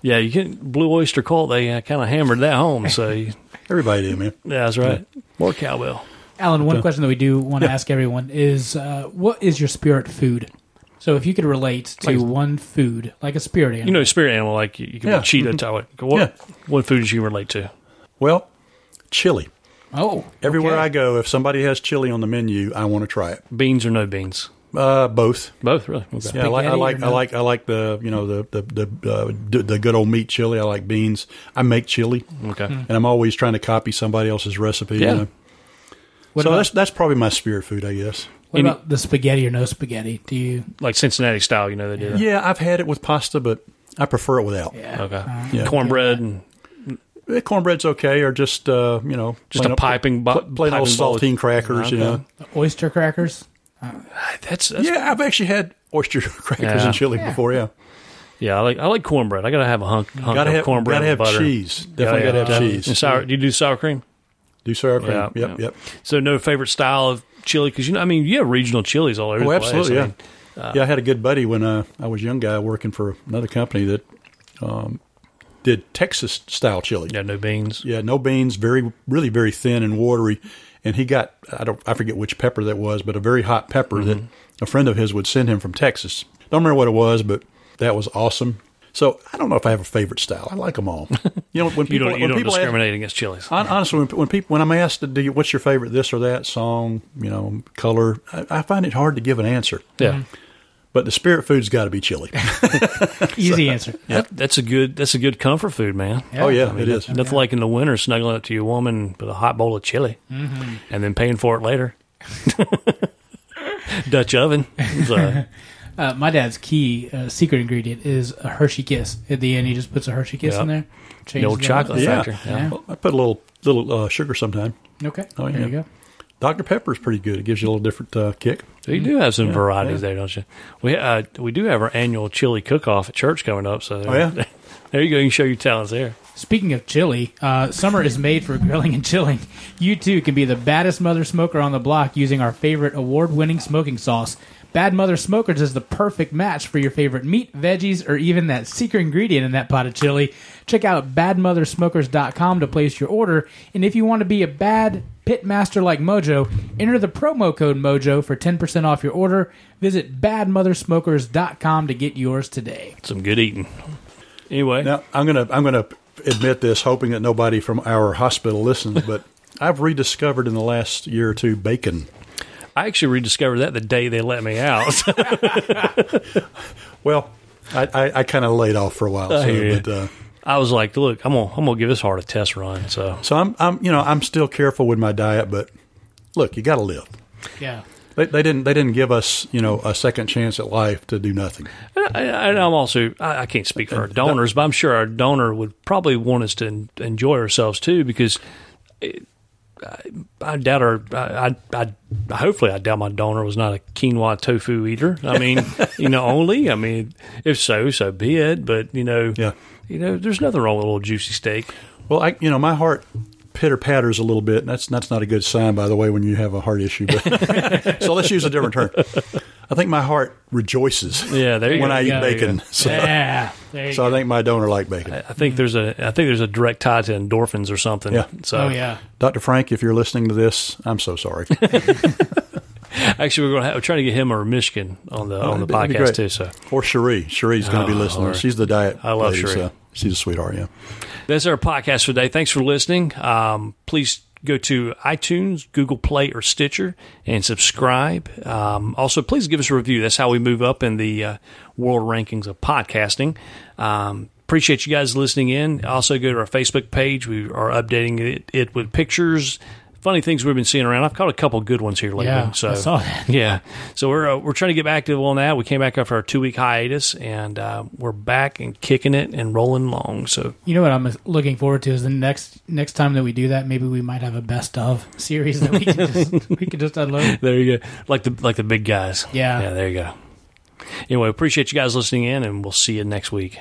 yeah, you can Blue Oyster Cult. They uh, kind of hammered that home. So you, Everybody did, man. yeah, that's right. More cowbell. Alan, one question that we do want to ask everyone is uh, what is your spirit food? So, if you could relate to Like- one food, like a spirit animal, You know, a spirit animal like you, you can Yeah. be cheetah Mhm. type. What Yeah. what food do you relate to? Well, chili. oh, Everywhere okay. I go, if somebody has chili on the menu, I want to try it. Beans or no beans? Uh, both. Both really. Okay. Yeah, I like, I like, or I like, I like the, you know, the the the uh, the good old meat chili. I like beans. I make chili, Okay. and I'm always trying to copy somebody else's recipe. you Yeah. know. What so about, that's that's probably my spirit food, I guess. what any- about the spaghetti or no spaghetti? Do you? Like Cincinnati style, you know they do. that. Yeah, I've had it with pasta, but I prefer it without. Yeah. Okay. Yeah. Cornbread and Eh, Cornbread's okay, or just uh, you know, Just plain a piping bo- pl- plain old piping bowl of- saltine crackers. You know. Oyster crackers. that's, that's yeah. Yeah, I've actually had oyster crackers Yeah. and chili before. Yeah, Yeah, I like I like cornbread. I gotta have a hunk, hunk gotta of have cornbread gotta have butter. cheese. Definitely Yeah, gotta yeah. have cheese. And sour. Do you do sour cream? Do sour cream. Yeah, yep, yeah. yep. So no favorite style of chili because you know I mean you have regional chilies all over. Oh, the place. absolutely. I Yeah, mean, yeah. I had a good buddy when uh, I was a young guy working for another company that um, did Texas style chili. yeah, no beans. Yeah, no beans, very really very thin and watery. And he got I don't I forget which pepper that was, but a very hot pepper that Mm-hmm. a friend of his would send him from Texas. Don't remember what it was, but that was awesome. So I don't know if I have a favorite style. I like them all. You know, when You people don't you when don't people ask, discriminate against chilies. Hon- Honestly, when, when people when I'm asked, do you, "What's your favorite this or that song?" You know, color. I, I find it hard to give an answer. yeah, But the spirit food's got to be chili. Easy answer. That, that's a good that's a good comfort food, man. oh yeah, it is. Nothing like in the winter snuggling up to your woman with a hot bowl of chili, Mm-hmm. and then paying for it later. Dutch oven. So, Uh, my dad's key uh, secret ingredient is a Hershey Kiss. At the end, he just puts a Hershey Kiss Yep. in there. the old the- chocolate Yeah. Yeah. Well, I put a little little uh, sugar sometime. Okay. Oh, There yeah. you go. Dr Pepper is pretty good. It gives you a little different uh, kick. So you do have some Yeah, varieties yeah. there, don't you? We uh, we do have our annual chili cook off at church coming up. So Oh, yeah? there you go. You can show your talents there. Speaking of chili, uh, summer is made for grilling and chilling. You too can be the baddest mother smoker on the block using our favorite award-winning smoking sauce. Bad Mother Smokers is the perfect match for your favorite meat, veggies, or even that secret ingredient in that pot of chili. Check out badmothersmokers.com to place your order. And if you want to be a bad pitmaster like Mojo, enter the promo code Mojo for 10% off your order. Visit badmothersmokers.com to get yours today. Some good eating. Anyway, Now I'm gonna I'm gonna admit this, hoping that nobody from our hospital listens, but I've rediscovered in the last year or two bacon. I actually rediscovered that the day they let me out. Well, I, I, I kind of laid off for a while, so, hear but uh, I was like, look, I'm gonna I'm gonna give this heart a test run. So so I'm I'm you know I'm still careful with my diet, but look, you got to live. Yeah. They, they didn't they didn't give us you know a second chance at life to do nothing. And I- and I'm also I, I can't speak for our donors, but I'm sure our donor would probably want us to en- enjoy ourselves too, because it, I, I doubt our I, I, I hopefully I doubt my donor was not a quinoa tofu eater. I mean, you know, only I mean, if so, so be it. But you know, Yeah. you know, there's nothing wrong with a little juicy steak. Well, I you know my heart pitter patters a little bit. And that's that's not a good sign, by the way, when you have a heart issue. But so let's use a different term. I think my heart rejoices. Yeah, there you when go. I eat go. bacon. So, Yeah. There you so I go. think my donor like bacon. I think there's a I think there's a direct tie to endorphins or something. Yeah. So oh yeah. Dr. Frank, if you're listening to this, I'm so sorry. actually, we're going to have, we're trying to get him or Michigan on the on the podcast great. too. So or Cherie. Cherie's going to be Oh, listening. Lord. She's the diet. I love lady, Cherie. so she's a sweetheart. Yeah. that's our podcast for today. Thanks for listening. Um, please go to iTunes, Google Play, or Stitcher and subscribe. Um, also, please give us a review. That's how we move up in the uh, world rankings of podcasting. Um, appreciate you guys listening in. Also, go to our Facebook page. We are updating it, it with pictures. Funny things we've been seeing around. I've caught a couple good ones here lately. Yeah, so I saw that. Yeah, so we're uh, we're trying to get back to on that. We came back after our two week hiatus, and uh, we're back and kicking it and rolling long. So You know what I'm looking forward to is the next next time that we do that, maybe we might have a best of series that we can just we can just unload. there you go, like the like the big guys. Yeah. yeah. There you go. Anyway, appreciate you guys listening in, and we'll see you next week.